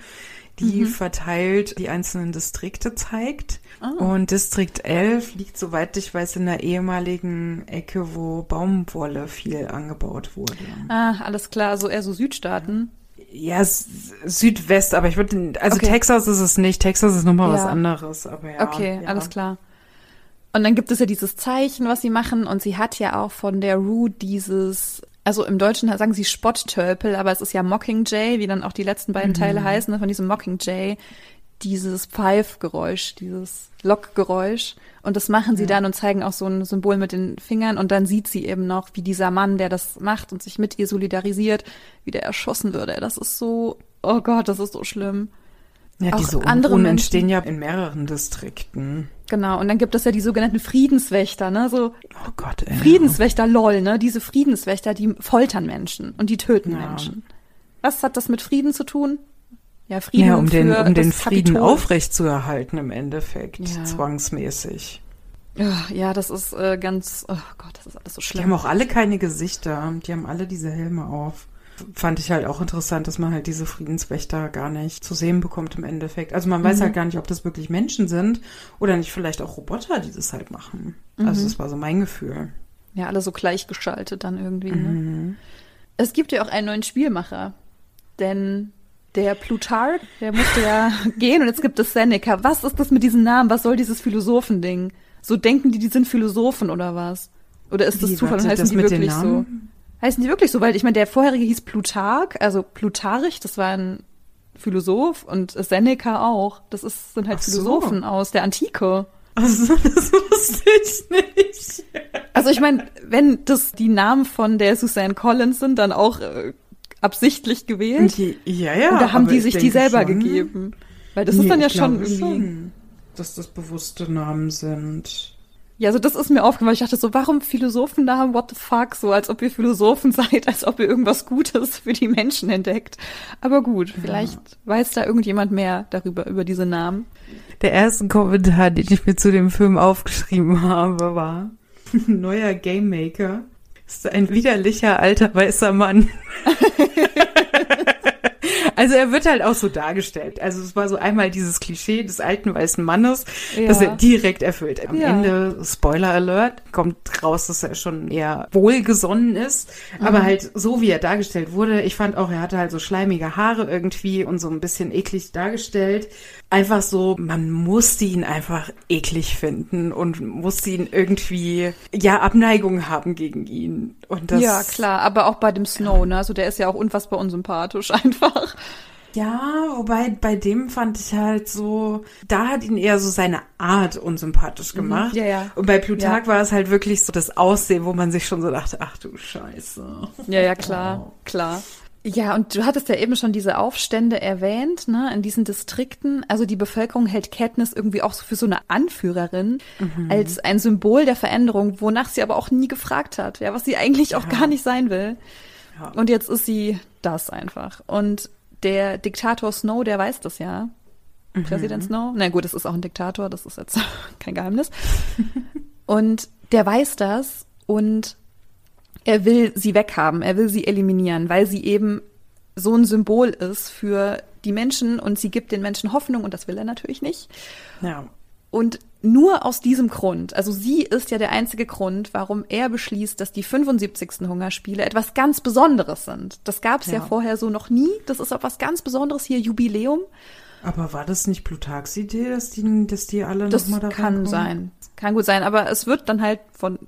die verteilt die einzelnen Distrikte zeigt. Und Distrikt 11 liegt, soweit ich weiß, in der ehemaligen Ecke, wo Baumwolle viel angebaut wurde. Ah, alles klar, so eher so Südstaaten. Ja, Südwest, aber ich würde, also Okay. Texas ist es nicht. Texas ist nochmal was Ja. anderes, aber ja. Okay, ja. alles klar. Und dann gibt es ja dieses Zeichen, was sie machen. Und sie hat ja auch von der Rue dieses, also im Deutschen sagen sie Spotttölpel, aber es ist ja Mockingjay, wie dann auch die letzten beiden Teile heißen, ne, von diesem Mockingjay. Dieses Pfeifgeräusch, dieses Lockgeräusch. Und das machen sie dann und zeigen auch so ein Symbol mit den Fingern. Und dann sieht sie eben noch, wie dieser Mann, der das macht und sich mit ihr solidarisiert, wie der erschossen würde. Das ist so, oh Gott, das ist so schlimm. Ja, auch diese andere Unruhen Menschen- entstehen ja in mehreren Distrikten. Genau, und dann gibt es ja die sogenannten Friedenswächter, ne? So Oh Gott, ey. Friedenswächter, lol, ne? Diese Friedenswächter, die foltern Menschen und die töten Ja. Menschen. Was hat das mit Frieden zu tun? Ja, Frieden Ja, um den, um den Frieden Kapitol. aufrechtzuerhalten im Endeffekt, Ja. zwangsmäßig. Ja, das ist äh, ganz, oh Gott, das ist alles so Die schlimm. haben auch alle keine Gesichter, die haben alle diese Helme auf. Fand ich halt auch interessant, dass man halt diese Friedenswächter gar nicht zu sehen bekommt im Endeffekt. Also man Mhm. weiß halt gar nicht, ob das wirklich Menschen sind oder nicht vielleicht auch Roboter, die das halt machen. Mhm. Also das war so mein Gefühl. Ja, alle so gleichgeschaltet dann irgendwie. Ne? Mhm. Es gibt ja auch einen neuen Spielmacher, denn der Plutarch, der musste ja gehen und jetzt gibt es Seneca. Was ist das mit diesem Namen? Was soll dieses Philosophending? So denken die, die sind Philosophen oder was? Oder ist das Wie, Zufall und heißen das die wirklich so? Heißen die wirklich so? Weil ich meine, der vorherige hieß Plutarch, also Plutarch, das war ein Philosoph und Seneca auch. Das ist, sind halt so. Philosophen aus der Antike. Also, das wusste ich nicht. Also ich meine, wenn das die Namen von der Suzanne Collins sind, dann auch äh, absichtlich gewählt. Die, ja, ja. Oder haben die ich sich die selber schon- gegeben? Weil das ist Nee, dann ja schon irgendwie. schon, dass das bewusste Namen sind. Ja, also das ist mir aufgefallen. Ich dachte so, warum Philosophennamen? What the fuck? So, als ob ihr Philosophen seid, als ob ihr irgendwas Gutes für die Menschen entdeckt. Aber gut, vielleicht ja. weiß da irgendjemand mehr darüber, über diese Namen. Der erste Kommentar, den ich mir zu dem Film aufgeschrieben habe, war, neuer Game Maker ist ein widerlicher alter weißer Mann. Also er wird halt auch so dargestellt. Also es war so einmal dieses Klischee des alten weißen Mannes, ja. das er direkt erfüllt. Am ja. Ende, Spoiler Alert, kommt raus, dass er schon eher wohlgesonnen ist. Mhm. Aber halt so, wie er dargestellt wurde, ich fand auch, er hatte halt so schleimige Haare irgendwie und so ein bisschen eklig dargestellt. Einfach so, man musste ihn einfach eklig finden und musste ihn irgendwie, ja, Abneigung haben gegen ihn. Und das, ja, klar, aber auch bei dem Snow, ne? Also der ist ja auch unfassbar unsympathisch einfach. Ja, wobei bei dem fand ich halt so, da hat ihn eher so seine Art unsympathisch mhm. gemacht. Ja, ja. Und bei Plutarch ja. war es halt wirklich so das Aussehen, wo man sich schon so dachte, ach du Scheiße. Ja, ja, klar, oh. klar. Ja, und du hattest ja eben schon diese Aufstände erwähnt, ne, in diesen Distrikten. Also die Bevölkerung hält Katniss irgendwie auch so für so eine Anführerin, mhm. als ein Symbol der Veränderung, wonach sie aber auch nie gefragt hat, ja, was sie eigentlich auch ja. gar nicht sein will. Ja. Und jetzt ist sie das einfach. Und der Diktator Snow, der weiß das ja. Mhm. Präsident Snow. Na gut, das ist auch ein Diktator, das ist jetzt kein Geheimnis. und der weiß das und er will sie weghaben, er will sie eliminieren, weil sie eben so ein Symbol ist für die Menschen und sie gibt den Menschen Hoffnung und das will er natürlich nicht. Ja. Und nur aus diesem Grund, also sie ist ja der einzige Grund, warum er beschließt, dass die 75. Hungerspiele etwas ganz Besonderes sind. Das gab es ja. ja. vorher so noch nie. Das ist auch was ganz Besonderes hier, Jubiläum. Aber war das nicht Plutarchs Idee, dass die, dass die alle nochmal da kann kommen? sein. Kann gut sein, aber es wird dann halt von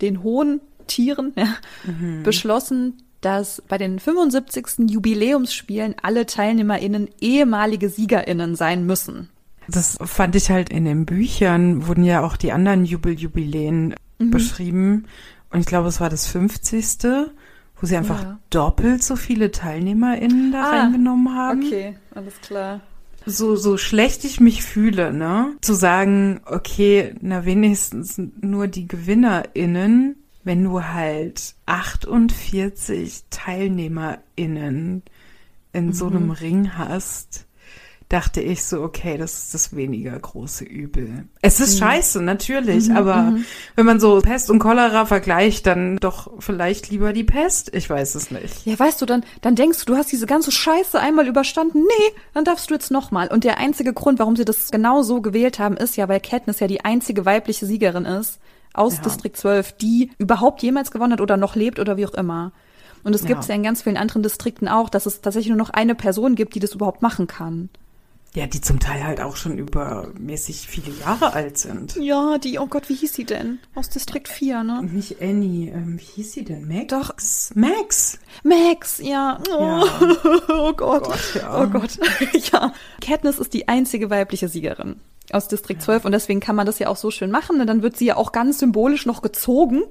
den hohen Tieren ja, mhm. beschlossen, dass bei den 75. Jubiläumsspielen alle TeilnehmerInnen ehemalige SiegerInnen sein müssen. Das fand ich halt in den Büchern, wurden ja auch die anderen Jubeljubiläen mhm. beschrieben. Und ich glaube, es war das 50. wo sie einfach ja. doppelt so viele TeilnehmerInnen da ah, reingenommen haben. Okay, alles klar. So, so schlecht ich mich fühle, ne? Zu sagen, okay, na wenigstens nur die GewinnerInnen wenn du halt 48 TeilnehmerInnen in mhm. so einem Ring hast, dachte ich so, okay, das ist das weniger große Übel. Es ist mhm. scheiße, natürlich, mhm, aber mhm. wenn man so Pest und Cholera vergleicht, dann doch vielleicht lieber die Pest. Ich weiß es nicht. Ja, weißt du, dann, dann denkst du, du hast diese ganze Scheiße einmal überstanden. Nee, dann darfst du jetzt nochmal. Und der einzige Grund, warum sie das genau so gewählt haben, ist ja, weil Katniss ja die einzige weibliche Siegerin ist aus ja. Distrikt 12, die überhaupt jemals gewonnen hat oder noch lebt oder wie auch immer. Und es ja. gibt es ja in ganz vielen anderen Distrikten auch, dass es tatsächlich nur noch eine Person gibt, die das überhaupt machen kann. Ja, die zum Teil halt auch schon übermäßig viele Jahre alt sind. Ja, die, oh Gott, wie hieß sie denn? Aus Distrikt 4, ne? Nicht Annie, ähm, wie hieß sie denn? Max? Doch. Max. Max, ja. Oh, ja. oh Gott. Oh Gott, ja. Oh Gott. ja. Katniss ist die einzige weibliche Siegerin aus Distrikt ja. 12 und deswegen kann man das ja auch so schön machen. Ne? dann wird sie ja auch ganz symbolisch noch gezogen,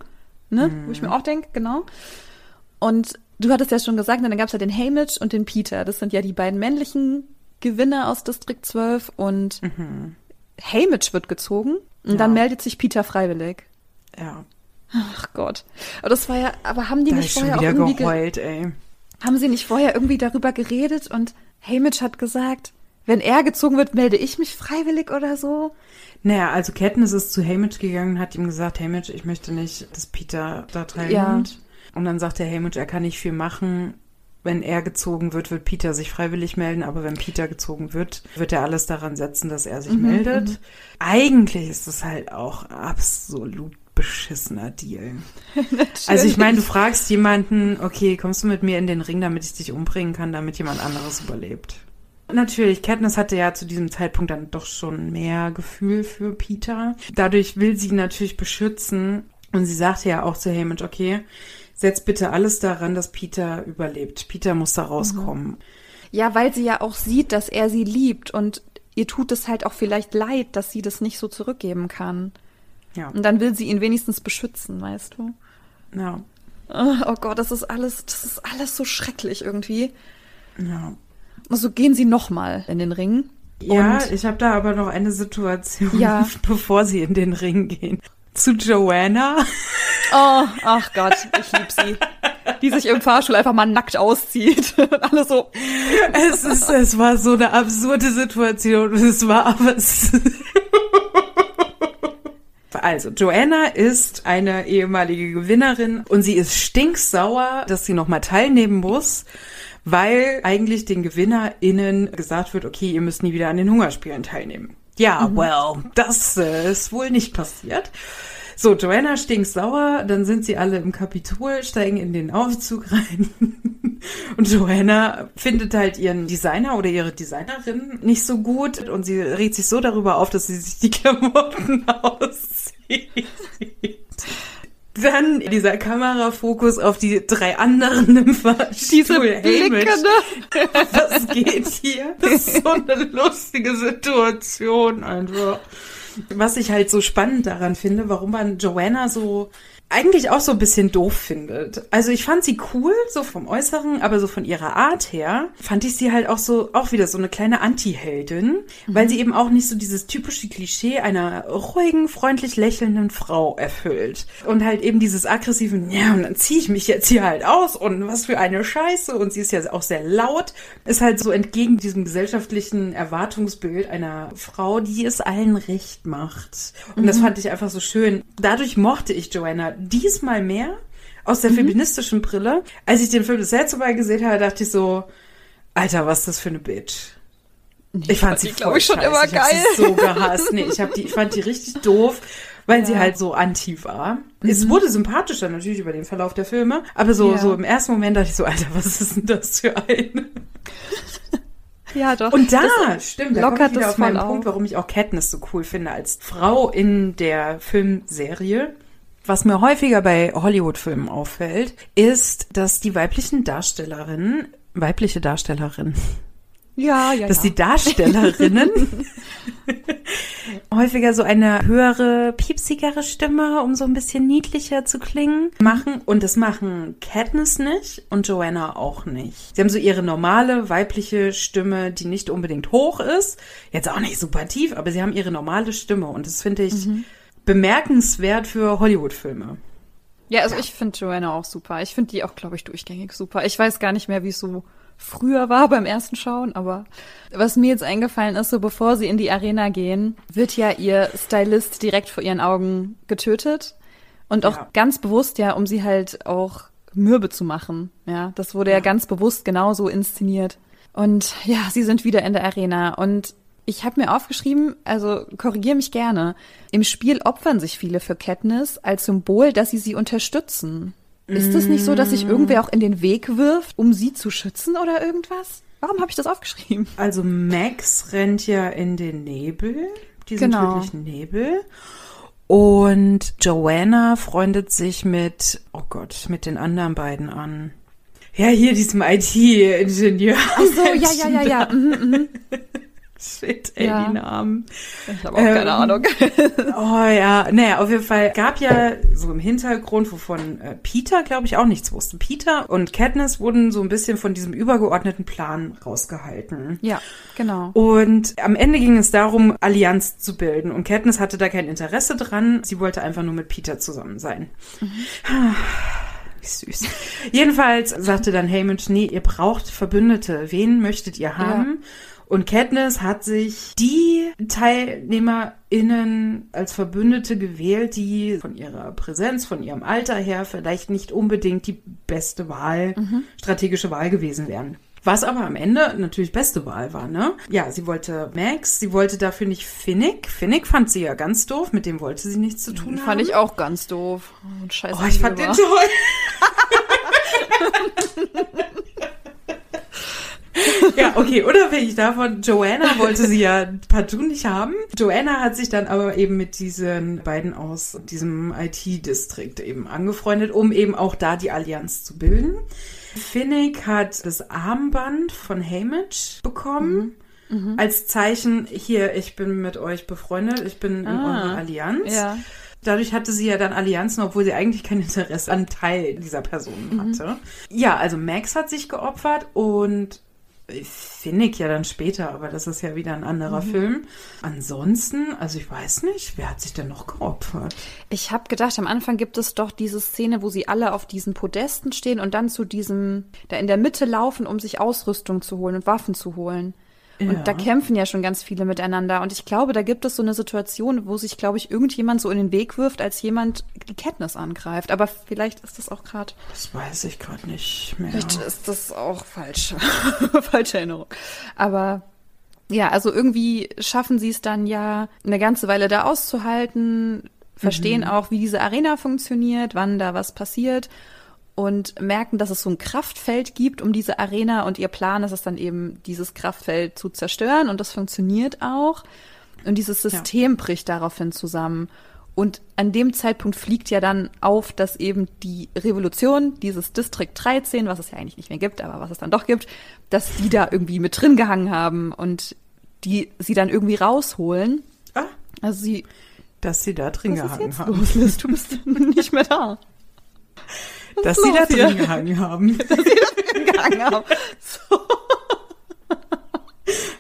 ne? Mhm. Wo ich mir auch denke, genau. Und du hattest ja schon gesagt, ne, dann gab es ja den Hamish und den Peter. Das sind ja die beiden männlichen Gewinner aus Distrikt 12 und mhm. Hamish wird gezogen und ja. dann meldet sich Peter freiwillig. Ja. Ach Gott. Aber das war ja, aber haben die da nicht vorher auch irgendwie geheult, ey. Haben sie nicht vorher irgendwie darüber geredet und Hamish hat gesagt, wenn er gezogen wird, melde ich mich freiwillig oder so? Naja, also Katniss ist zu Hamish gegangen, hat ihm gesagt, Hamish, ich möchte nicht, dass Peter da teilnimmt. Ja. Und dann sagt der Hamish, er kann nicht viel machen. Wenn er gezogen wird, wird Peter sich freiwillig melden, aber wenn Peter gezogen wird, wird er alles daran setzen, dass er sich mhm, meldet. Mhm. Eigentlich ist es halt auch absolut beschissener Deal. also ich meine, du fragst jemanden, okay, kommst du mit mir in den Ring, damit ich dich umbringen kann, damit jemand anderes überlebt. Natürlich, Katniss hatte ja zu diesem Zeitpunkt dann doch schon mehr Gefühl für Peter. Dadurch will sie ihn natürlich beschützen. Und sie sagte ja auch zu Hamish, okay, setz bitte alles daran, dass Peter überlebt. Peter muss da rauskommen. Mhm. Ja, weil sie ja auch sieht, dass er sie liebt und ihr tut es halt auch vielleicht leid, dass sie das nicht so zurückgeben kann. Ja. Und dann will sie ihn wenigstens beschützen, weißt du? Ja. Oh Gott, das ist alles, das ist alles so schrecklich irgendwie. Ja. Also gehen sie nochmal in den Ring. Ja, ich habe da aber noch eine Situation, ja. bevor sie in den Ring gehen. zu Joanna. Oh, ach Gott, ich lieb sie. Die sich im Fahrstuhl einfach mal nackt auszieht. Und alle so. Es, ist, es war so eine absurde Situation. Es war aber. Es also, Joanna ist eine ehemalige Gewinnerin und sie ist stinksauer, dass sie nochmal teilnehmen muss, weil eigentlich den GewinnerInnen gesagt wird, okay, ihr müsst nie wieder an den Hungerspielen teilnehmen. Ja, mhm. well, das äh, ist wohl nicht passiert. So, Joanna stinksauer, dann sind sie alle im Kapitol, steigen in den Aufzug rein. Und Joanna findet halt ihren Designer oder ihre Designerin nicht so gut und sie regt sich so darüber auf, dass sie sich die Klamotten auszieht. Dann dieser Kamerafokus auf die drei anderen im. Diese Blicke, ne? Was geht hier? Das ist so eine lustige Situation einfach. Was ich halt so spannend daran finde, warum man Joanna so eigentlich auch so ein bisschen doof findet. Also ich fand sie cool, so vom Äußeren, aber so von ihrer Art her fand ich sie halt auch so, auch wieder so eine kleine Anti-Heldin, mhm. weil sie eben auch nicht so dieses typische Klischee einer ruhigen, freundlich lächelnden Frau erfüllt. Und halt eben dieses aggressiven, ja, und dann ziehe ich mich jetzt hier halt aus und was für eine Scheiße. Und sie ist ja auch sehr laut, ist halt so entgegen diesem gesellschaftlichen Erwartungsbild einer Frau, die es allen recht macht. Und mhm. das fand ich einfach so schön. Dadurch mochte ich Joanna diesmal mehr aus der mhm. feministischen Brille. Als ich den Film das letzte Mal gesehen habe, dachte ich so, Alter, was ist das für eine Bitch? Ich, ich fand sie, glaube ich, schon scheiße. immer ich geil. Ich so gehasst. Nee, ich, hab die, ich fand die richtig doof, weil ja. sie halt so anti war. Mhm. Es wurde sympathischer natürlich über den Verlauf der Filme, aber so, ja. so im ersten Moment dachte ich so, Alter, was ist denn das für eine? Ja, doch. Und da, stimmt, da kommt wieder auf meinen auf. Punkt, warum ich auch Katniss so cool finde als Frau in der Filmserie. Was mir häufiger bei Hollywood-Filmen auffällt, ist, dass die weiblichen Darstellerinnen, weibliche Darstellerinnen, ja, ja, dass ja. die Darstellerinnen häufiger so eine höhere, piepsigere Stimme, um so ein bisschen niedlicher zu klingen, machen. Und das machen Katniss nicht und Joanna auch nicht. Sie haben so ihre normale weibliche Stimme, die nicht unbedingt hoch ist, jetzt auch nicht super tief, aber sie haben ihre normale Stimme und das finde ich mhm bemerkenswert für Hollywood-Filme. Ja, also ja. ich finde Joanna auch super. Ich finde die auch, glaube ich, durchgängig super. Ich weiß gar nicht mehr, wie es so früher war beim ersten Schauen, aber was mir jetzt eingefallen ist, so bevor sie in die Arena gehen, wird ja ihr Stylist direkt vor ihren Augen getötet. Und auch ja. ganz bewusst ja, um sie halt auch mürbe zu machen. Ja, das wurde ja, ja ganz bewusst genauso inszeniert. Und ja, sie sind wieder in der Arena. Und ich habe mir aufgeschrieben, also korrigier mich gerne. Im Spiel opfern sich viele für Katniss als Symbol, dass sie sie unterstützen. Ist es nicht so, dass sich irgendwer auch in den Weg wirft, um sie zu schützen oder irgendwas? Warum habe ich das aufgeschrieben? Also Max rennt ja in den Nebel, diesen genau. tödlichen Nebel. Und Joanna freundet sich mit, oh Gott, mit den anderen beiden an. Ja, hier diesem IT-Ingenieur. Ach so, ja, ja, ja, ja. Mhm, mhm. Shit, ey, ja. die Namen. Ich habe auch ähm, keine Ahnung. oh ja, naja, auf jeden Fall gab ja so im Hintergrund, wovon äh, Peter, glaube ich, auch nichts wusste. Peter und Katniss wurden so ein bisschen von diesem übergeordneten Plan rausgehalten. Ja, genau. Und am Ende ging es darum, Allianz zu bilden. Und Katniss hatte da kein Interesse dran. Sie wollte einfach nur mit Peter zusammen sein. Mhm. Wie süß. Jedenfalls sagte dann Haymitch, nee, ihr braucht Verbündete. Wen möchtet ihr haben? Ja. Und Katniss hat sich die TeilnehmerInnen als Verbündete gewählt, die von ihrer Präsenz, von ihrem Alter her vielleicht nicht unbedingt die beste Wahl, mhm. strategische Wahl gewesen wären. Was aber am Ende natürlich beste Wahl war, ne? Ja, sie wollte Max, sie wollte dafür nicht Finnick. Finnick fand sie ja ganz doof, mit dem wollte sie nichts zu tun den haben. Fand ich auch ganz doof. Oh, scheiße. Oh, ich fand den toll. ja, okay, unabhängig davon, Joanna wollte sie ja partout nicht haben. Joanna hat sich dann aber eben mit diesen beiden aus diesem IT-Distrikt eben angefreundet, um eben auch da die Allianz zu bilden. Finnick hat das Armband von Haymitch bekommen. Mhm. Mhm. Als Zeichen, hier, ich bin mit euch befreundet, ich bin in ah, eurer Allianz. Ja. Dadurch hatte sie ja dann Allianzen, obwohl sie eigentlich kein Interesse an Teil dieser Personen mhm. hatte. Ja, also Max hat sich geopfert und Finde ich ja dann später, aber das ist ja wieder ein anderer mhm. Film. Ansonsten, also ich weiß nicht, wer hat sich denn noch geopfert? Ich habe gedacht, am Anfang gibt es doch diese Szene, wo sie alle auf diesen Podesten stehen und dann zu diesem, da in der Mitte laufen, um sich Ausrüstung zu holen und Waffen zu holen. Und ja. da kämpfen ja schon ganz viele miteinander. Und ich glaube, da gibt es so eine Situation, wo sich, glaube ich, irgendjemand so in den Weg wirft, als jemand die Katniss angreift. Aber vielleicht ist das auch gerade. Das weiß ich gerade nicht mehr. Vielleicht ist das auch falsch. Falsche Erinnerung. Aber ja, also irgendwie schaffen sie es dann ja, eine ganze Weile da auszuhalten, verstehen mhm. auch, wie diese Arena funktioniert, wann da was passiert und merken, dass es so ein Kraftfeld gibt um diese Arena und ihr Plan ist es dann eben, dieses Kraftfeld zu zerstören und das funktioniert auch. Und dieses System ja. bricht daraufhin zusammen. Und an dem Zeitpunkt fliegt ja dann auf, dass eben die Revolution, dieses District 13, was es ja eigentlich nicht mehr gibt, aber was es dann doch gibt, dass die da irgendwie mit drin gehangen haben und die sie dann irgendwie rausholen. Ah. Also sie. Dass sie da drin gehangen haben. Los, Liz, du bist nicht mehr da. Dass sie da drin gehangen haben. dass sie da drin gehangen haben. So.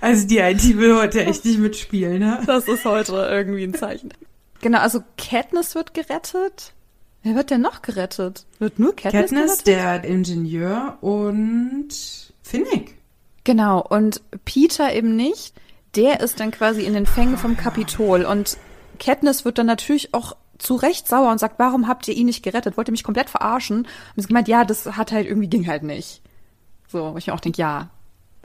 Also die IT will heute echt nicht mitspielen, ne? Das ist heute irgendwie ein Zeichen. Genau, also Katniss wird gerettet. Wer wird denn noch gerettet? Wird nur Katniss, Katniss gerettet? der Ingenieur und Finnick. Genau, und Peter eben nicht. Der ist dann quasi in den Fängen vom Kapitol und Katniss wird dann natürlich auch zu Recht sauer und sagt, warum habt ihr ihn nicht gerettet? Wollt ihr mich komplett verarschen? Und sie gemeint, ja, das hat halt irgendwie ging halt nicht. So, wo ich mir auch denke, ja.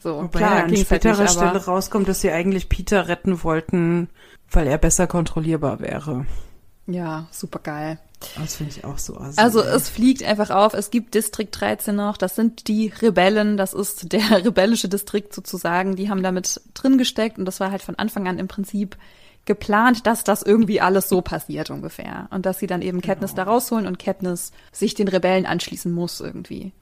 So, Wobei klar, an späterer halt Stelle rauskommt, dass sie eigentlich Peter retten wollten, weil er besser kontrollierbar wäre. Ja, super geil. Das finde ich auch so assi, Also es fliegt einfach auf, es gibt Distrikt 13 noch, das sind die Rebellen, das ist der rebellische Distrikt sozusagen, die haben damit drin gesteckt und das war halt von Anfang an im Prinzip geplant, dass das irgendwie alles so passiert ungefähr. Und dass sie dann eben Katniss genau. da rausholen und Katniss sich den Rebellen anschließen muss irgendwie.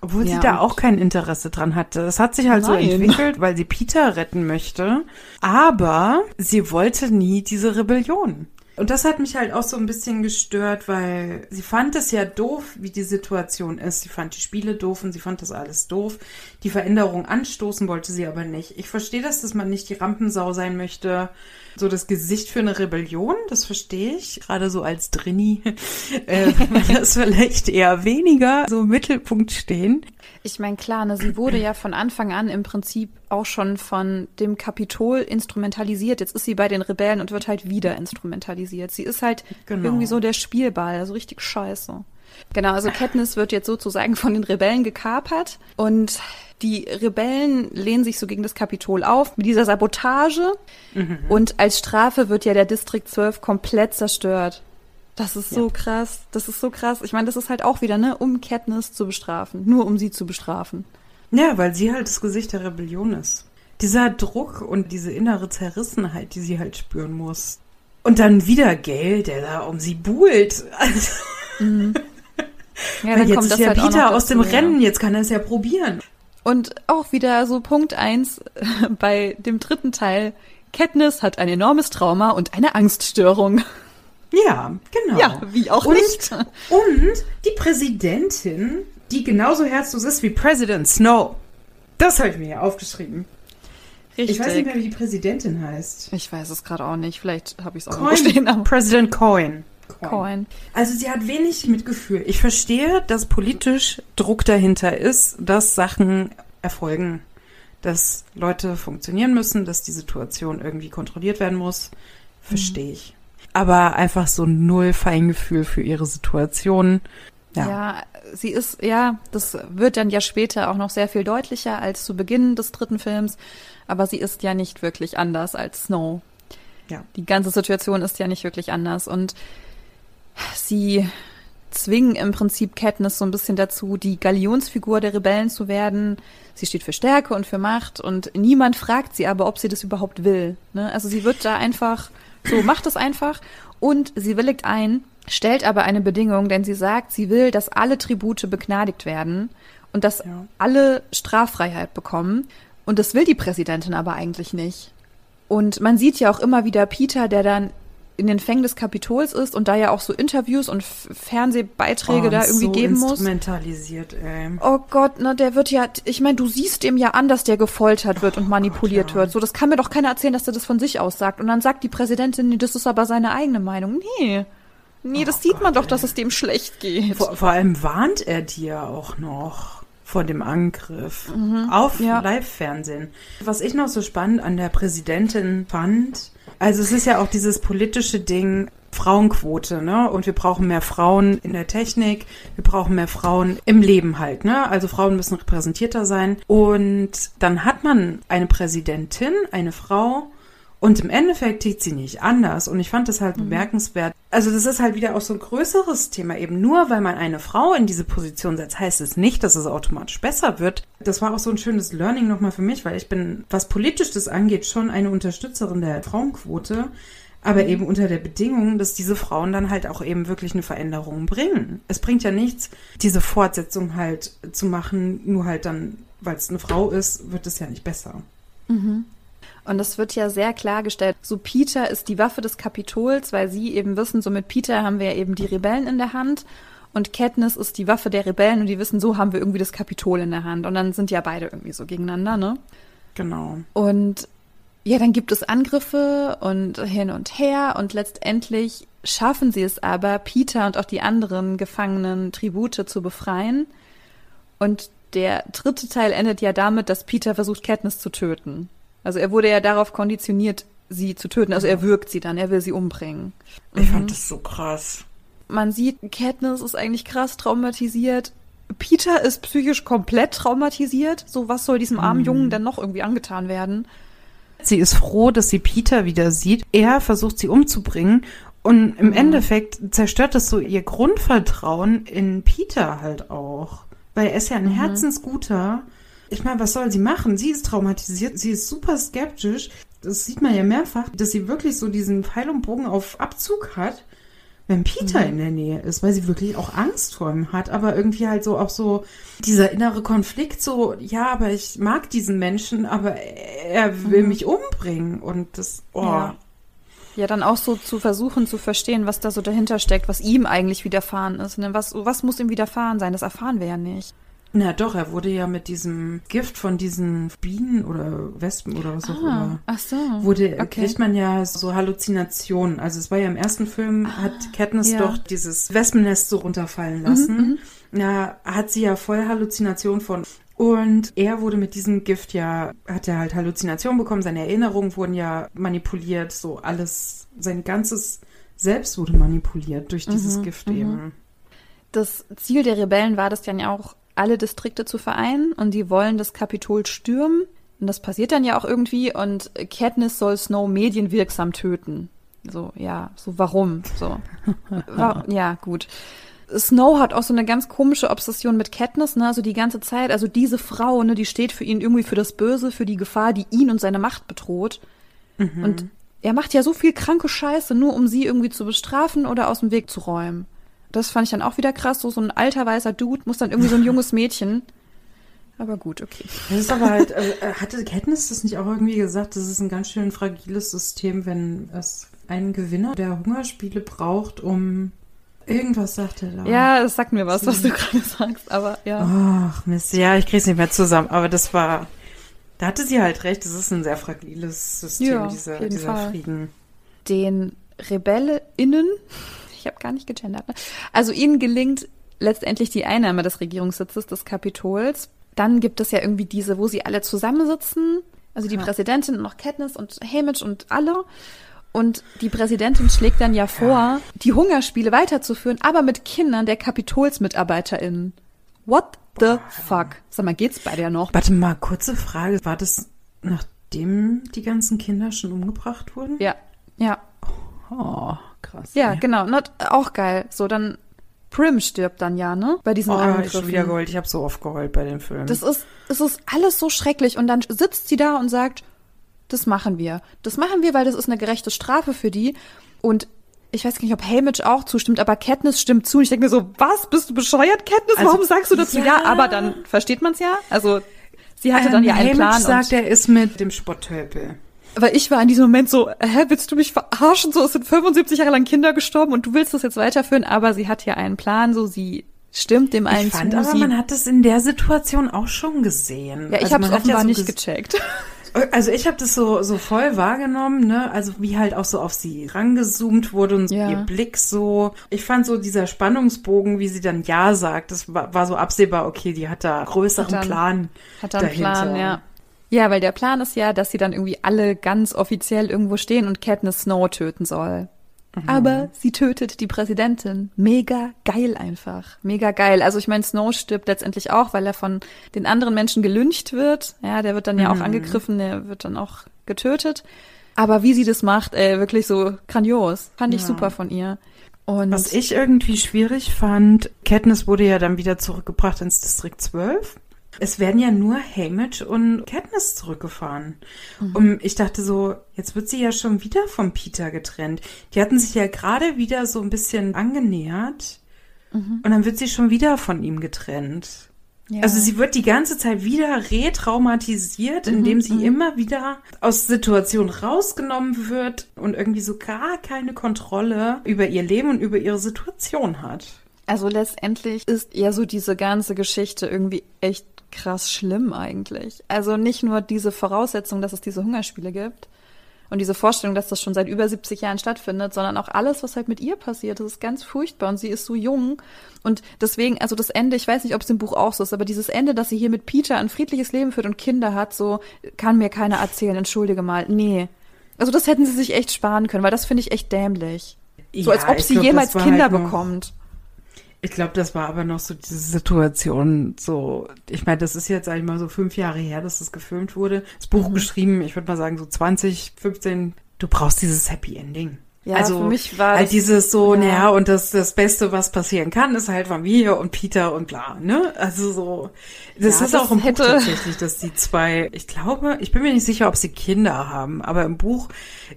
Obwohl ja, sie da auch kein Interesse dran hatte. Das hat sich halt Nein. so entwickelt, weil sie Peter retten möchte. Aber sie wollte nie diese Rebellion. Und das hat mich halt auch so ein bisschen gestört, weil sie fand es ja doof, wie die Situation ist. Sie fand die Spiele doof und sie fand das alles doof. Die Veränderung anstoßen wollte sie aber nicht. Ich verstehe das, dass man nicht die Rampensau sein möchte so das Gesicht für eine Rebellion, das verstehe ich. Gerade so als Drini äh, das vielleicht eher weniger so im Mittelpunkt stehen. Ich meine, klar, ne, sie wurde ja von Anfang an im Prinzip auch schon von dem Kapitol instrumentalisiert. Jetzt ist sie bei den Rebellen und wird halt wieder instrumentalisiert. Sie ist halt genau. irgendwie so der Spielball, also richtig scheiße. Genau, also Katniss wird jetzt sozusagen von den Rebellen gekapert und die Rebellen lehnen sich so gegen das Kapitol auf mit dieser Sabotage. Mhm. Und als Strafe wird ja der Distrikt 12 komplett zerstört. Das ist so ja. krass. Das ist so krass. Ich meine, das ist halt auch wieder, ne, um Katniss zu bestrafen. Nur um sie zu bestrafen. Ja, weil sie halt das Gesicht der Rebellion ist. Dieser Druck und diese innere Zerrissenheit, die sie halt spüren muss. Und dann wieder Geld, der da um sie buhlt. Also mhm. Ja, dann jetzt kommt ist ja halt Peter aus dem Rennen, jetzt kann er es ja probieren. Und auch wieder so Punkt eins bei dem dritten Teil. Katniss hat ein enormes Trauma und eine Angststörung. Ja, genau. Ja, wie auch und, nicht. Und die Präsidentin, die genauso herzlos ist wie President Snow. Das habe ich mir hier aufgeschrieben. Richtig. Ich weiß nicht mehr, wie die Präsidentin heißt. Ich weiß es gerade auch nicht. Vielleicht habe ich es auch Coin, stehen. President Coin. Coin. Coin. Also sie hat wenig Mitgefühl. Ich verstehe, dass politisch Druck dahinter ist, dass Sachen erfolgen, dass Leute funktionieren müssen, dass die Situation irgendwie kontrolliert werden muss. Verstehe ich. Aber einfach so null Feingefühl für ihre Situation. Ja. ja, sie ist, ja, das wird dann ja später auch noch sehr viel deutlicher als zu Beginn des dritten Films. Aber sie ist ja nicht wirklich anders als Snow. Ja. Die ganze Situation ist ja nicht wirklich anders. Und Sie zwingen im Prinzip Katniss so ein bisschen dazu, die Galionsfigur der Rebellen zu werden. Sie steht für Stärke und für Macht und niemand fragt sie aber, ob sie das überhaupt will. Ne? Also sie wird da einfach so, macht es einfach und sie willigt ein, stellt aber eine Bedingung, denn sie sagt, sie will, dass alle Tribute begnadigt werden und dass ja. alle Straffreiheit bekommen. Und das will die Präsidentin aber eigentlich nicht. Und man sieht ja auch immer wieder Peter, der dann in den Fängen des Kapitols ist und da ja auch so Interviews und Fernsehbeiträge oh, da irgendwie so geben muss. Instrumentalisiert, ey. Oh Gott, ne, der wird ja, ich meine, du siehst dem ja an, dass der gefoltert wird oh und manipuliert Gott, ja. wird. So, das kann mir doch keiner erzählen, dass der das von sich aus sagt. Und dann sagt die Präsidentin, nee, das ist aber seine eigene Meinung. Nee. Nee, das oh sieht Gott, man doch, ey. dass es dem schlecht geht. Vor, vor allem warnt er dir auch noch vor dem Angriff mhm, auf ja. Live-Fernsehen. Was ich noch so spannend an der Präsidentin fand, also es ist ja auch dieses politische Ding, Frauenquote, ne? Und wir brauchen mehr Frauen in der Technik, wir brauchen mehr Frauen im Leben halt, ne? Also Frauen müssen repräsentierter sein. Und dann hat man eine Präsidentin, eine Frau, und im Endeffekt tickt sie nicht anders. Und ich fand das halt mhm. bemerkenswert. Also das ist halt wieder auch so ein größeres Thema. Eben nur, weil man eine Frau in diese Position setzt, heißt es nicht, dass es automatisch besser wird. Das war auch so ein schönes Learning nochmal für mich, weil ich bin, was politisch das angeht, schon eine Unterstützerin der Frauenquote. Aber mhm. eben unter der Bedingung, dass diese Frauen dann halt auch eben wirklich eine Veränderung bringen. Es bringt ja nichts, diese Fortsetzung halt zu machen, nur halt dann, weil es eine Frau ist, wird es ja nicht besser. Mhm. Und es wird ja sehr klargestellt, so Peter ist die Waffe des Kapitols, weil sie eben wissen, so mit Peter haben wir ja eben die Rebellen in der Hand. Und Katniss ist die Waffe der Rebellen und die wissen, so haben wir irgendwie das Kapitol in der Hand. Und dann sind ja beide irgendwie so gegeneinander, ne? Genau. Und ja, dann gibt es Angriffe und hin und her und letztendlich schaffen sie es aber, Peter und auch die anderen gefangenen Tribute zu befreien. Und der dritte Teil endet ja damit, dass Peter versucht, Katniss zu töten. Also er wurde ja darauf konditioniert, sie zu töten. Also er wirkt sie dann, er will sie umbringen. Ich mhm. fand das so krass. Man sieht, Katniss ist eigentlich krass traumatisiert. Peter ist psychisch komplett traumatisiert. So, was soll diesem armen mhm. Jungen denn noch irgendwie angetan werden? Sie ist froh, dass sie Peter wieder sieht. Er versucht sie umzubringen und im mhm. Endeffekt zerstört das so ihr Grundvertrauen in Peter halt auch. Weil er ist ja ein mhm. Herzensguter ich meine, was soll sie machen? Sie ist traumatisiert, sie ist super skeptisch. Das sieht man ja mehrfach, dass sie wirklich so diesen Pfeil und Bogen auf Abzug hat, wenn Peter mhm. in der Nähe ist, weil sie wirklich auch Angst vor ihm hat. Aber irgendwie halt so auch so dieser innere Konflikt, so, ja, aber ich mag diesen Menschen, aber er will mhm. mich umbringen. Und das, oh. Ja. Ja, dann auch so zu versuchen zu verstehen, was da so dahinter steckt, was ihm eigentlich widerfahren ist. Ne? Was, was muss ihm widerfahren sein? Das erfahren wir ja nicht. Na doch, er wurde ja mit diesem Gift von diesen Bienen oder Wespen oder was auch ah, immer. Ach so. Wurde, okay. kriegt man ja so Halluzinationen. Also es war ja im ersten Film, ah, hat Katniss ja. doch dieses Wespennest so runterfallen lassen. Mhm, ja, mhm. hat sie ja voll Halluzinationen von. Und er wurde mit diesem Gift ja, hat er halt Halluzinationen bekommen, seine Erinnerungen wurden ja manipuliert, so alles, sein ganzes Selbst wurde manipuliert durch dieses mhm, Gift mhm. eben. Das Ziel der Rebellen war das dann ja auch, alle Distrikte zu vereinen und die wollen das Kapitol stürmen. Und das passiert dann ja auch irgendwie und Katniss soll Snow medienwirksam töten. So, ja, so warum? So. ja, gut. Snow hat auch so eine ganz komische Obsession mit Katniss, ne? Also die ganze Zeit, also diese Frau, ne, die steht für ihn irgendwie für das Böse, für die Gefahr, die ihn und seine Macht bedroht. Mhm. Und er macht ja so viel kranke Scheiße, nur um sie irgendwie zu bestrafen oder aus dem Weg zu räumen. Das fand ich dann auch wieder krass. So, so ein alter weißer Dude muss dann irgendwie so ein junges Mädchen. Aber gut, okay. Das ist aber halt, äh, hatte Katniss das nicht auch irgendwie gesagt, das ist ein ganz schön fragiles System, wenn es einen Gewinner der Hungerspiele braucht, um irgendwas sagt er da. Ja, es sagt mir was, was du gerade sagst, aber ja. Ach, Mist, ja, ich krieg's nicht mehr zusammen, aber das war, da hatte sie halt recht, das ist ein sehr fragiles System, ja, dieser, dieser Frieden. Den RebellInnen ich habe gar nicht gegendert. Ne? Also ihnen gelingt letztendlich die Einnahme des Regierungssitzes des Kapitols. Dann gibt es ja irgendwie diese, wo sie alle zusammensitzen. Also die ja. Präsidentin und noch Katniss und Hamish und alle. Und die Präsidentin schlägt dann ja vor, ja. die Hungerspiele weiterzuführen, aber mit Kindern der KapitolsmitarbeiterInnen. What the fuck? Sag mal, geht's bei der noch? Warte mal, kurze Frage. War das nachdem die ganzen Kinder schon umgebracht wurden? Ja, ja. Oh, krass. Ja, ey. genau. Not, auch geil. So, dann Prim stirbt dann ja, ne? Bei diesen oh, Angriffen. Ich schon wieder geheult. Ich habe so oft geheult bei den Filmen. Das ist, es ist alles so schrecklich. Und dann sitzt sie da und sagt, das machen wir. Das machen wir, weil das ist eine gerechte Strafe für die. Und ich weiß gar nicht, ob Hamish auch zustimmt, aber Katniss stimmt zu. Und ich denke mir so, was? Bist du bescheuert, Katniss? Also, Warum sagst du dazu? Ja, ja aber dann versteht man es ja. Also, sie hatte ähm, dann ja einen Hamish Plan. sagt, er ist mit dem Spotthölpel. Weil ich war in diesem Moment so, hä, willst du mich verarschen? So, es sind 75 Jahre lang Kinder gestorben und du willst das jetzt weiterführen, aber sie hat ja einen Plan, so sie stimmt dem einen ich fand zu. aber, man hat es in der Situation auch schon gesehen. ja, ich Also habe es offenbar so nicht gecheckt. Also ich habe das so so voll wahrgenommen, ne? Also wie halt auch so auf sie rangezoomt wurde und Ja. ihr Blick so. Ich fand so dieser Spannungsbogen, wie sie dann ja sagt, das war, war so absehbar. Okay, die hat da größeren Hat dann- Plan. Hat er einen dahinter. Plan, ja. Ja, weil der Plan ist ja, dass sie dann irgendwie alle ganz offiziell irgendwo stehen und Katniss Snow töten soll. Mhm. Aber sie tötet die Präsidentin. Mega geil einfach. Mega geil. Also ich meine, Snow stirbt letztendlich auch, weil er von den anderen Menschen gelyncht wird. Ja, der wird dann Mhm. ja auch angegriffen, der wird dann auch getötet. Aber wie sie das macht, ey, wirklich so grandios. Fand ich Ja. super von ihr. Und Was ich irgendwie schwierig fand, Katniss wurde ja dann wieder zurückgebracht ins Distrikt 12. Es werden ja nur Haymitch und Katniss zurückgefahren. Und ich dachte so, jetzt wird sie ja schon wieder von Peter getrennt. Die hatten sich ja gerade wieder so ein bisschen angenähert. Und dann wird sie schon wieder von ihm getrennt. ja. Also sie wird die ganze Zeit wieder retraumatisiert, indem sie immer wieder aus Situationen rausgenommen wird und irgendwie so gar keine Kontrolle über ihr Leben und über ihre Situation hat. Also letztendlich ist ja so diese ganze Geschichte irgendwie echt krass schlimm eigentlich. Also nicht nur diese Voraussetzung, dass es diese Hungerspiele gibt und diese Vorstellung, dass das schon seit über 70 Jahren stattfindet, sondern auch alles, was halt mit ihr passiert. Das ist ganz furchtbar und sie ist so jung und deswegen, also das Ende, ich weiß nicht, ob es im Buch auch so ist, aber dieses Ende, dass sie hier mit Peter ein friedliches Leben führt und Kinder hat, so kann mir keiner erzählen, entschuldige mal. Nee. Also das hätten sie sich echt sparen können, weil das finde ich echt dämlich. So als Ja, ob ich sie glaub, jemals Kinder halt bekommt. Ich glaube, das war aber noch so diese Situation, so, ich meine, das ist jetzt, sag ich mal, so fünf Jahre her, dass das gefilmt wurde. Das Mhm. Buch geschrieben, ich würde mal sagen, so 20, 15. Du brauchst dieses Happy Ending. Ja, also, für mich war halt das- dieses so, ja. naja, und das, das Beste, was passieren kann, ist halt Familie und Peter und bla, ne? Also so, das Ja, ist das auch im hätte- Buch tatsächlich, dass die zwei, ich glaube, ich bin mir nicht sicher, ob sie Kinder haben, aber im Buch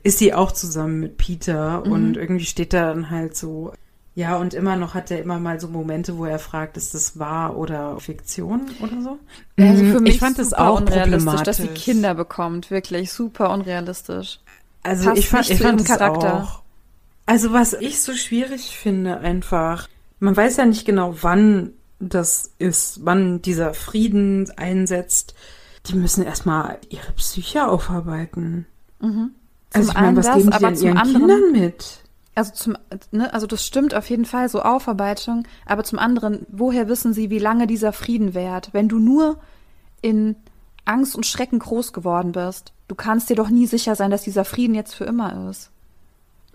ist sie auch zusammen mit Peter Mhm. und irgendwie steht da dann halt so, ja, und immer noch hat er immer mal so Momente, wo er fragt, ist das wahr oder Fiktion oder so? Also Mhm, für mich ich fand es auch unrealistisch, dass sie problematisch. Kinder bekommt. Wirklich super unrealistisch. Also passt ich fand, ich fand Charakter. auch. Also was ich so schwierig finde einfach, man weiß ja nicht genau, wann das ist, wann dieser Frieden einsetzt. Die müssen erstmal ihre Psyche aufarbeiten. Mhm. Also Zum ich meine, was einen geben das, die aber denn ihren anderen- Kindern mit? Also zum, ne, also das stimmt auf jeden Fall, so Aufarbeitung. Aber zum anderen, woher wissen sie, wie lange dieser Frieden währt? Wenn du nur in Angst und Schrecken groß geworden bist, du kannst dir doch nie sicher sein, dass dieser Frieden jetzt für immer ist.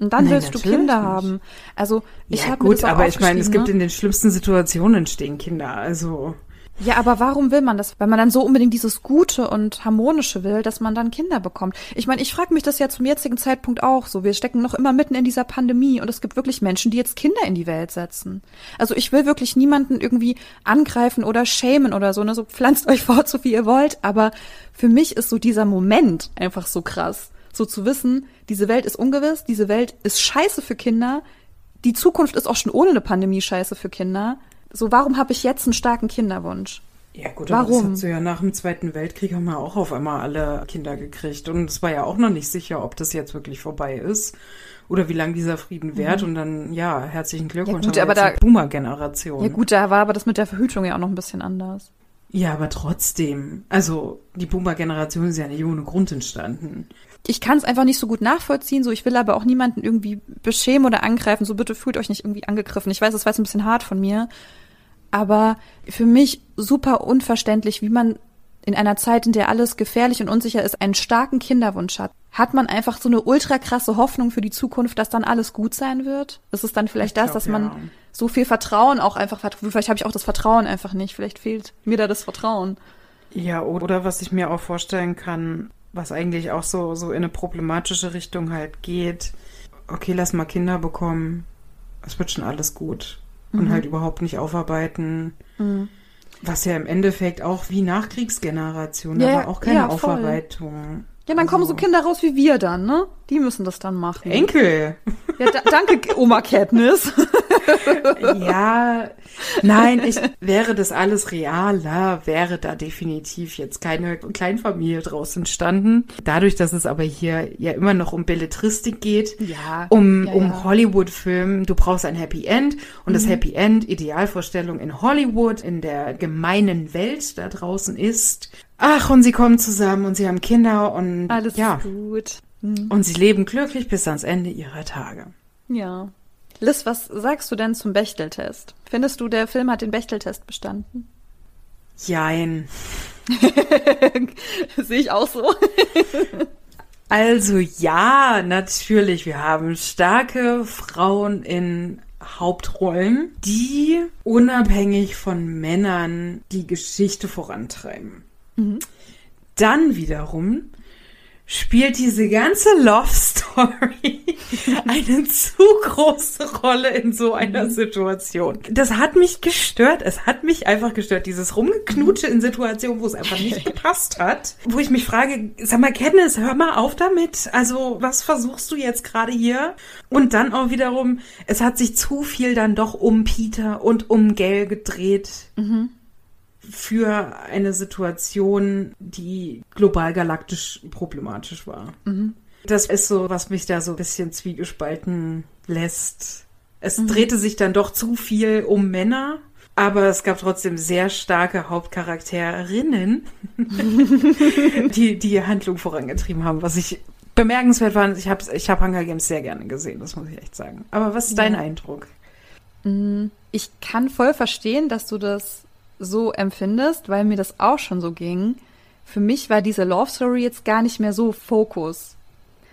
Und dann Nein, willst du Kinder nicht. haben. Also ich ja habe mir gut, das auch aber ich meine, es gibt ne? in den schlimmsten Situationen stehen Kinder. Also Ja, aber warum will man das? Weil man dann so unbedingt dieses Gute und Harmonische will, dass man dann Kinder bekommt. Ich meine, ich frage mich das ja zum jetzigen Zeitpunkt auch so. Wir stecken noch immer mitten in dieser Pandemie und es gibt wirklich Menschen, die jetzt Kinder in die Welt setzen. Also ich will wirklich niemanden irgendwie angreifen oder schämen oder so, ne? So pflanzt euch fort, so wie ihr wollt. Aber für mich ist so dieser Moment einfach so krass. So zu wissen, diese Welt ist ungewiss, diese Welt ist scheiße für Kinder. Die Zukunft ist auch schon ohne eine Pandemie scheiße für Kinder. So, warum habe ich jetzt einen starken Kinderwunsch? Ja gut, aber das Warum? hast du ja nach dem Zweiten Weltkrieg haben wir auch auf einmal alle Kinder gekriegt und es war ja auch noch nicht sicher, ob das jetzt wirklich vorbei ist oder wie lange dieser Frieden währt und dann ja herzlichen Glückwunsch Mhm. gut, aber da- die Boomer-Generation. Ja gut, da war aber das mit der Verhütung ja auch noch ein bisschen anders. Ja, aber trotzdem, also die Boomer-Generation ist ja nicht ohne Grund entstanden. Ich kann es einfach nicht so gut nachvollziehen, so ich will aber auch niemanden irgendwie beschämen oder angreifen, so bitte fühlt euch nicht irgendwie angegriffen. Ich weiß, das war jetzt ein bisschen hart von mir, aber für mich super unverständlich, wie man in einer Zeit, in der alles gefährlich und unsicher ist, einen starken Kinderwunsch hat. Hat man einfach so eine ultra krasse Hoffnung für die Zukunft, dass dann alles gut sein wird? Ist es dann vielleicht Ich das, glaub, dass man ja. so viel Vertrauen auch einfach hat? Vielleicht habe ich auch das Vertrauen einfach nicht. Vielleicht fehlt mir da das Vertrauen. Ja, oder was ich mir auch vorstellen kann, was eigentlich auch so, so in eine problematische Richtung halt geht. Okay, lass mal Kinder bekommen. Es wird schon alles gut. Und halt überhaupt nicht aufarbeiten. Was ja im Endeffekt auch wie Nachkriegsgeneration, Ja, da war auch keine ja. Aufarbeitung. Ja, dann kommen so Also- Kinder raus wie wir dann, ne? Die müssen das dann machen. Enkel. Ja, da, danke, Oma Katniss. ja, nein, ich wäre das alles realer, wäre da definitiv jetzt keine Kleinfamilie draus entstanden. Dadurch, dass es aber hier ja immer noch um Belletristik geht, Ja, um, ja, um ja. Hollywood-Film, du brauchst ein Happy End und Mhm. das Happy End, Idealvorstellung in Hollywood, in der gemeinen Welt da draußen ist. Ach, und sie kommen zusammen und sie haben Kinder und Alles ja, ist gut. Hm. und sie leben glücklich bis ans Ende ihrer Tage. Ja. Liz, was sagst du denn zum Bechteltest? Findest du, der Film hat den Bechteltest bestanden? Jein. Sehe ich auch so. Also ja, natürlich, wir haben starke Frauen in Hauptrollen, die unabhängig von Männern die Geschichte vorantreiben. Dann wiederum spielt diese ganze Love Story eine zu große Rolle in so einer Situation. Das hat mich gestört. Es hat mich einfach gestört. Dieses Rumgeknutsche in Situationen, wo es einfach nicht gepasst hat. Wo ich mich frage, sag mal, Katniss, hör mal auf damit. Also, was versuchst du jetzt gerade hier? Und dann auch wiederum, es hat sich zu viel dann doch um Peter und um Gail gedreht für eine Situation, die global galaktisch problematisch war. Das ist so, was mich da so ein bisschen zwiegespalten lässt. Es drehte sich dann doch zu viel um Männer, aber es gab trotzdem sehr starke Hauptcharakterinnen, die die Handlung vorangetrieben haben, was ich bemerkenswert fand. Ich habe ich hab Hunger Games sehr gerne gesehen, das muss ich echt sagen. Aber was ist dein Ja. Eindruck? Ich kann voll verstehen, dass du das so empfindest, weil mir das auch schon so ging. Für mich war diese Love Story jetzt gar nicht mehr so Fokus.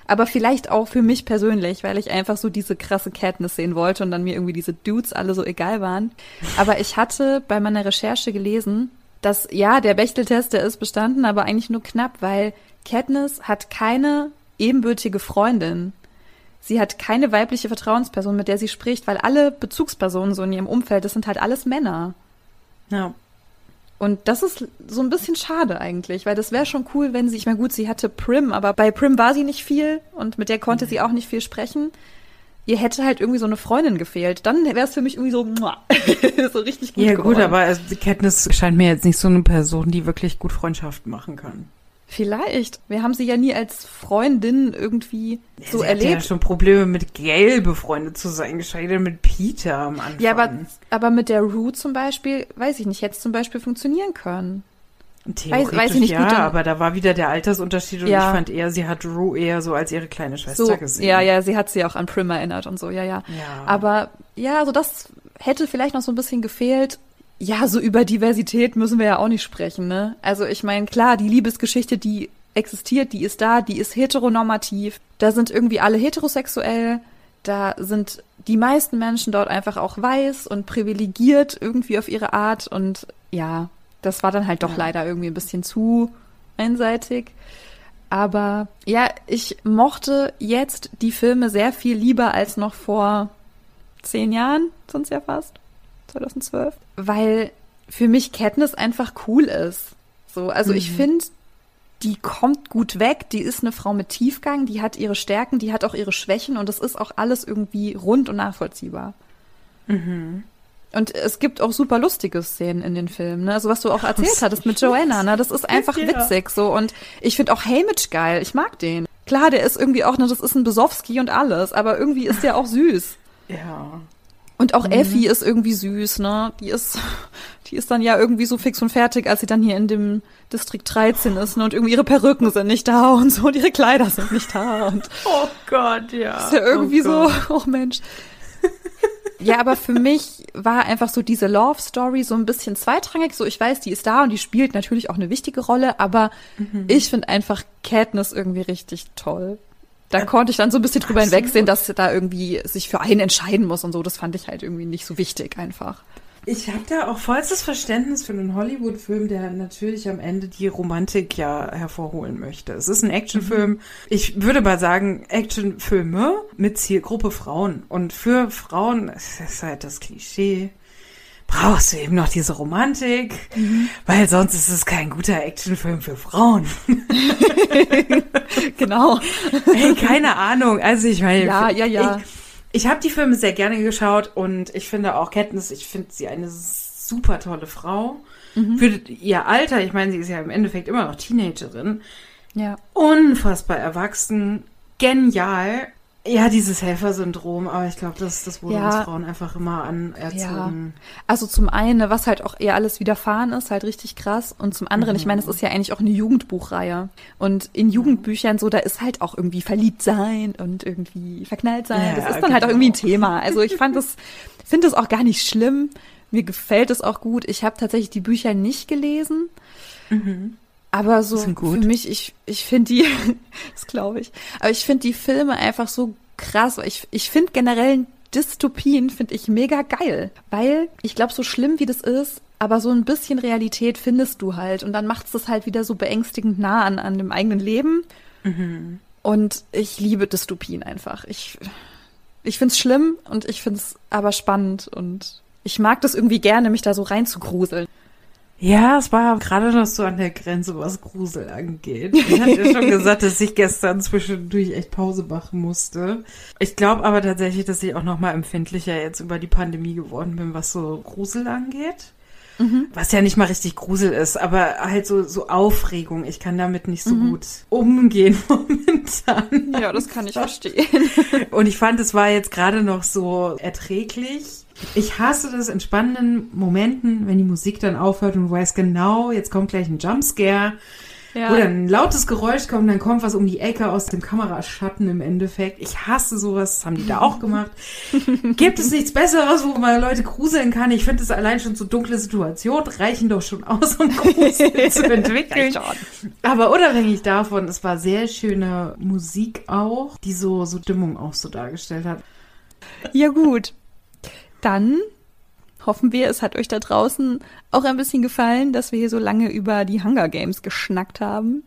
Aber vielleicht auch für mich persönlich, weil ich einfach so diese krasse Katniss sehen wollte und dann mir irgendwie diese Dudes alle so egal waren. Aber ich hatte bei meiner Recherche gelesen, dass ja, der Bechteltest, der ist bestanden, aber eigentlich nur knapp, weil Katniss hat keine ebenbürtige Freundin. Sie hat keine weibliche Vertrauensperson, mit der sie spricht, weil alle Bezugspersonen so in ihrem Umfeld, das sind halt alles Männer. Ja. Und das ist so ein bisschen schade eigentlich, weil das wäre schon cool, wenn sie, ich meine, gut, sie hatte Prim, aber bei Prim war sie nicht viel und mit der konnte sie auch nicht viel sprechen. Ihr hätte halt irgendwie so eine Freundin gefehlt. Dann wäre es für mich irgendwie so, so richtig gut Ja, geworden. gut, aber also, Katniss scheint mir jetzt nicht so eine Person, die wirklich gut Freundschaften machen kann. Vielleicht. Wir haben sie ja nie als Freundin irgendwie so Sie hatte ja erlebt. schon Probleme mit Gail befreundet zu sein, geschweige denn mit Peter am Anfang. Ja, aber, aber mit der Rue zum Beispiel, weiß ich nicht, hätte es zum Beispiel funktionieren können. Theoretisch, weiß- weiß ich nicht, ja, gut, aber da war wieder der Altersunterschied und Ja. ich fand eher, sie hat Rue eher so als ihre kleine Schwester So, gesehen. ja, ja, sie hat sie auch an Prim erinnert und so, ja, ja. Ja. Aber ja, also das hätte vielleicht noch so ein bisschen gefehlt. Ja, so über Diversität müssen wir ja auch nicht sprechen, ne? Also ich meine, klar, die Liebesgeschichte, die existiert, die ist da, die ist heteronormativ. Da sind irgendwie alle heterosexuell. Da sind die meisten Menschen dort einfach auch weiß und privilegiert irgendwie auf ihre Art. Und ja, das war dann halt doch Ja. leider irgendwie ein bisschen zu einseitig. Aber ja, ich mochte jetzt die Filme sehr viel lieber als noch vor zehn Jahren, sonst ja fast, 2012, weil für mich Katniss einfach cool ist. So, also ich finde, die kommt gut weg, die ist eine Frau mit Tiefgang, die hat ihre Stärken, die hat auch ihre Schwächen und es ist auch alles irgendwie rund und nachvollziehbar. Und es gibt auch super lustige Szenen in den Filmen, ne? Also was du auch erzählt hattest mit Joanna, ne? Das ist einfach Ja. witzig so und ich finde auch Haymitch geil. Ich mag den. Klar, der ist irgendwie auch, ne, das ist ein Besowski und alles, aber irgendwie ist der auch süß. ja. Und auch Effie ist irgendwie süß, ne? Die ist, die ist dann ja irgendwie so fix und fertig, als sie dann hier in dem Distrikt 13 ist, ne? Und irgendwie ihre Perücken sind nicht da und so und ihre Kleider sind nicht da und Oh Gott, ja. ist ja irgendwie oh so, oh Mensch. Ja, aber für mich war einfach so diese Love Story so ein bisschen zweitrangig. So, ich weiß, die ist da und die spielt natürlich auch eine wichtige Rolle, aber Mhm. ich finde einfach Katniss irgendwie richtig toll. Da konnte ich dann so ein bisschen drüber absolut. hinwegsehen, dass da irgendwie sich für einen entscheiden muss und so. Das fand ich halt irgendwie nicht so wichtig einfach. Ich habe da auch vollstes Verständnis für einen Hollywood-Film, der natürlich am Ende die Romantik ja hervorholen möchte. Es ist ein Actionfilm. Ich würde mal sagen, Actionfilme mit Zielgruppe Frauen. Und für Frauen, es ist halt das Klischee, brauchst du eben noch diese Romantik, weil sonst ist es kein guter Actionfilm für Frauen. genau. Ey, keine Ahnung. Also ich meine, Ja, ja, ja. Ich, Ich habe die Filme sehr gerne geschaut und ich finde auch Katniss, ich finde sie eine super tolle Frau. Mhm. Für ihr Alter, ich meine, sie ist ja im Endeffekt immer noch Teenagerin. Ja. Unfassbar erwachsen, genial. Ja, dieses Helfersyndrom, aber ich glaube, das, das wurde ja. uns Frauen einfach immer anerzogen. Ja. Also zum einen, was halt auch eher alles widerfahren ist, halt richtig krass. Und zum anderen, mhm. ich meine, es ist ja eigentlich auch eine Jugendbuchreihe. Und in Jugendbüchern so, da ist halt auch irgendwie verliebt sein und irgendwie verknallt sein. Ja, das ist dann genau. halt auch irgendwie ein Thema. Also ich fand das, finde das auch gar nicht schlimm. Mir gefällt es auch gut. Ich habe tatsächlich die Bücher nicht gelesen. Mhm. Aber so für mich, ich, ich finde die, das glaube ich, aber ich finde die Filme einfach so krass. Ich, ich finde generell Dystopien finde ich mega geil, weil ich glaube, so schlimm wie das ist, aber so ein bisschen Realität findest du halt und dann macht es das halt wieder so beängstigend nah an, an dem eigenen Leben. Mhm. Und ich liebe Dystopien einfach. Ich, ich finde es schlimm und ich finde es aber spannend und ich mag das irgendwie gerne, mich da so reinzugruseln. Ja, es war gerade noch so an der Grenze, was Grusel angeht. Ich hatte ja schon gesagt, dass ich gestern zwischendurch echt Pause machen musste. Ich glaube aber tatsächlich, dass ich auch noch mal empfindlicher jetzt über die Pandemie geworden bin, was so Grusel angeht. Mhm. Was ja nicht mal richtig Grusel ist, aber halt so, so Aufregung. Ich kann damit nicht so mhm. gut umgehen momentan. Ja, das kann ich verstehen. Und ich fand, es war jetzt gerade noch so erträglich ich hasse das in spannenden Momenten, wenn die Musik dann aufhört und du weißt genau, jetzt kommt gleich ein Jumpscare. Ja. Oder ein lautes Geräusch kommt, dann kommt was um die Ecke aus dem Kameraschatten im Endeffekt. Ich hasse sowas, das haben die da auch gemacht. Gibt es nichts Besseres, wo man Leute gruseln kann? Ich finde es allein schon so dunkle Situationen reichen doch schon aus, um Grusel zu entwickeln. Aber unabhängig davon, es war sehr schöne Musik auch, die so, so Stimmung auch so dargestellt hat. Ja gut, dann hoffen wir, es hat euch da draußen auch ein bisschen gefallen, dass wir hier so lange über die Hunger Games geschnackt haben.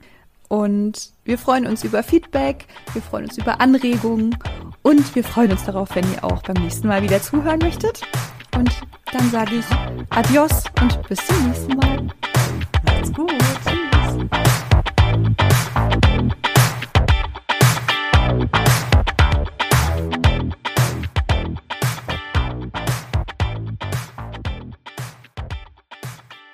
Und wir freuen uns über Feedback, wir freuen uns über Anregungen und wir freuen uns darauf, wenn ihr auch beim nächsten Mal wieder zuhören möchtet. Und dann sage ich Adios und bis zum nächsten Mal. Macht's gut. Tschüss.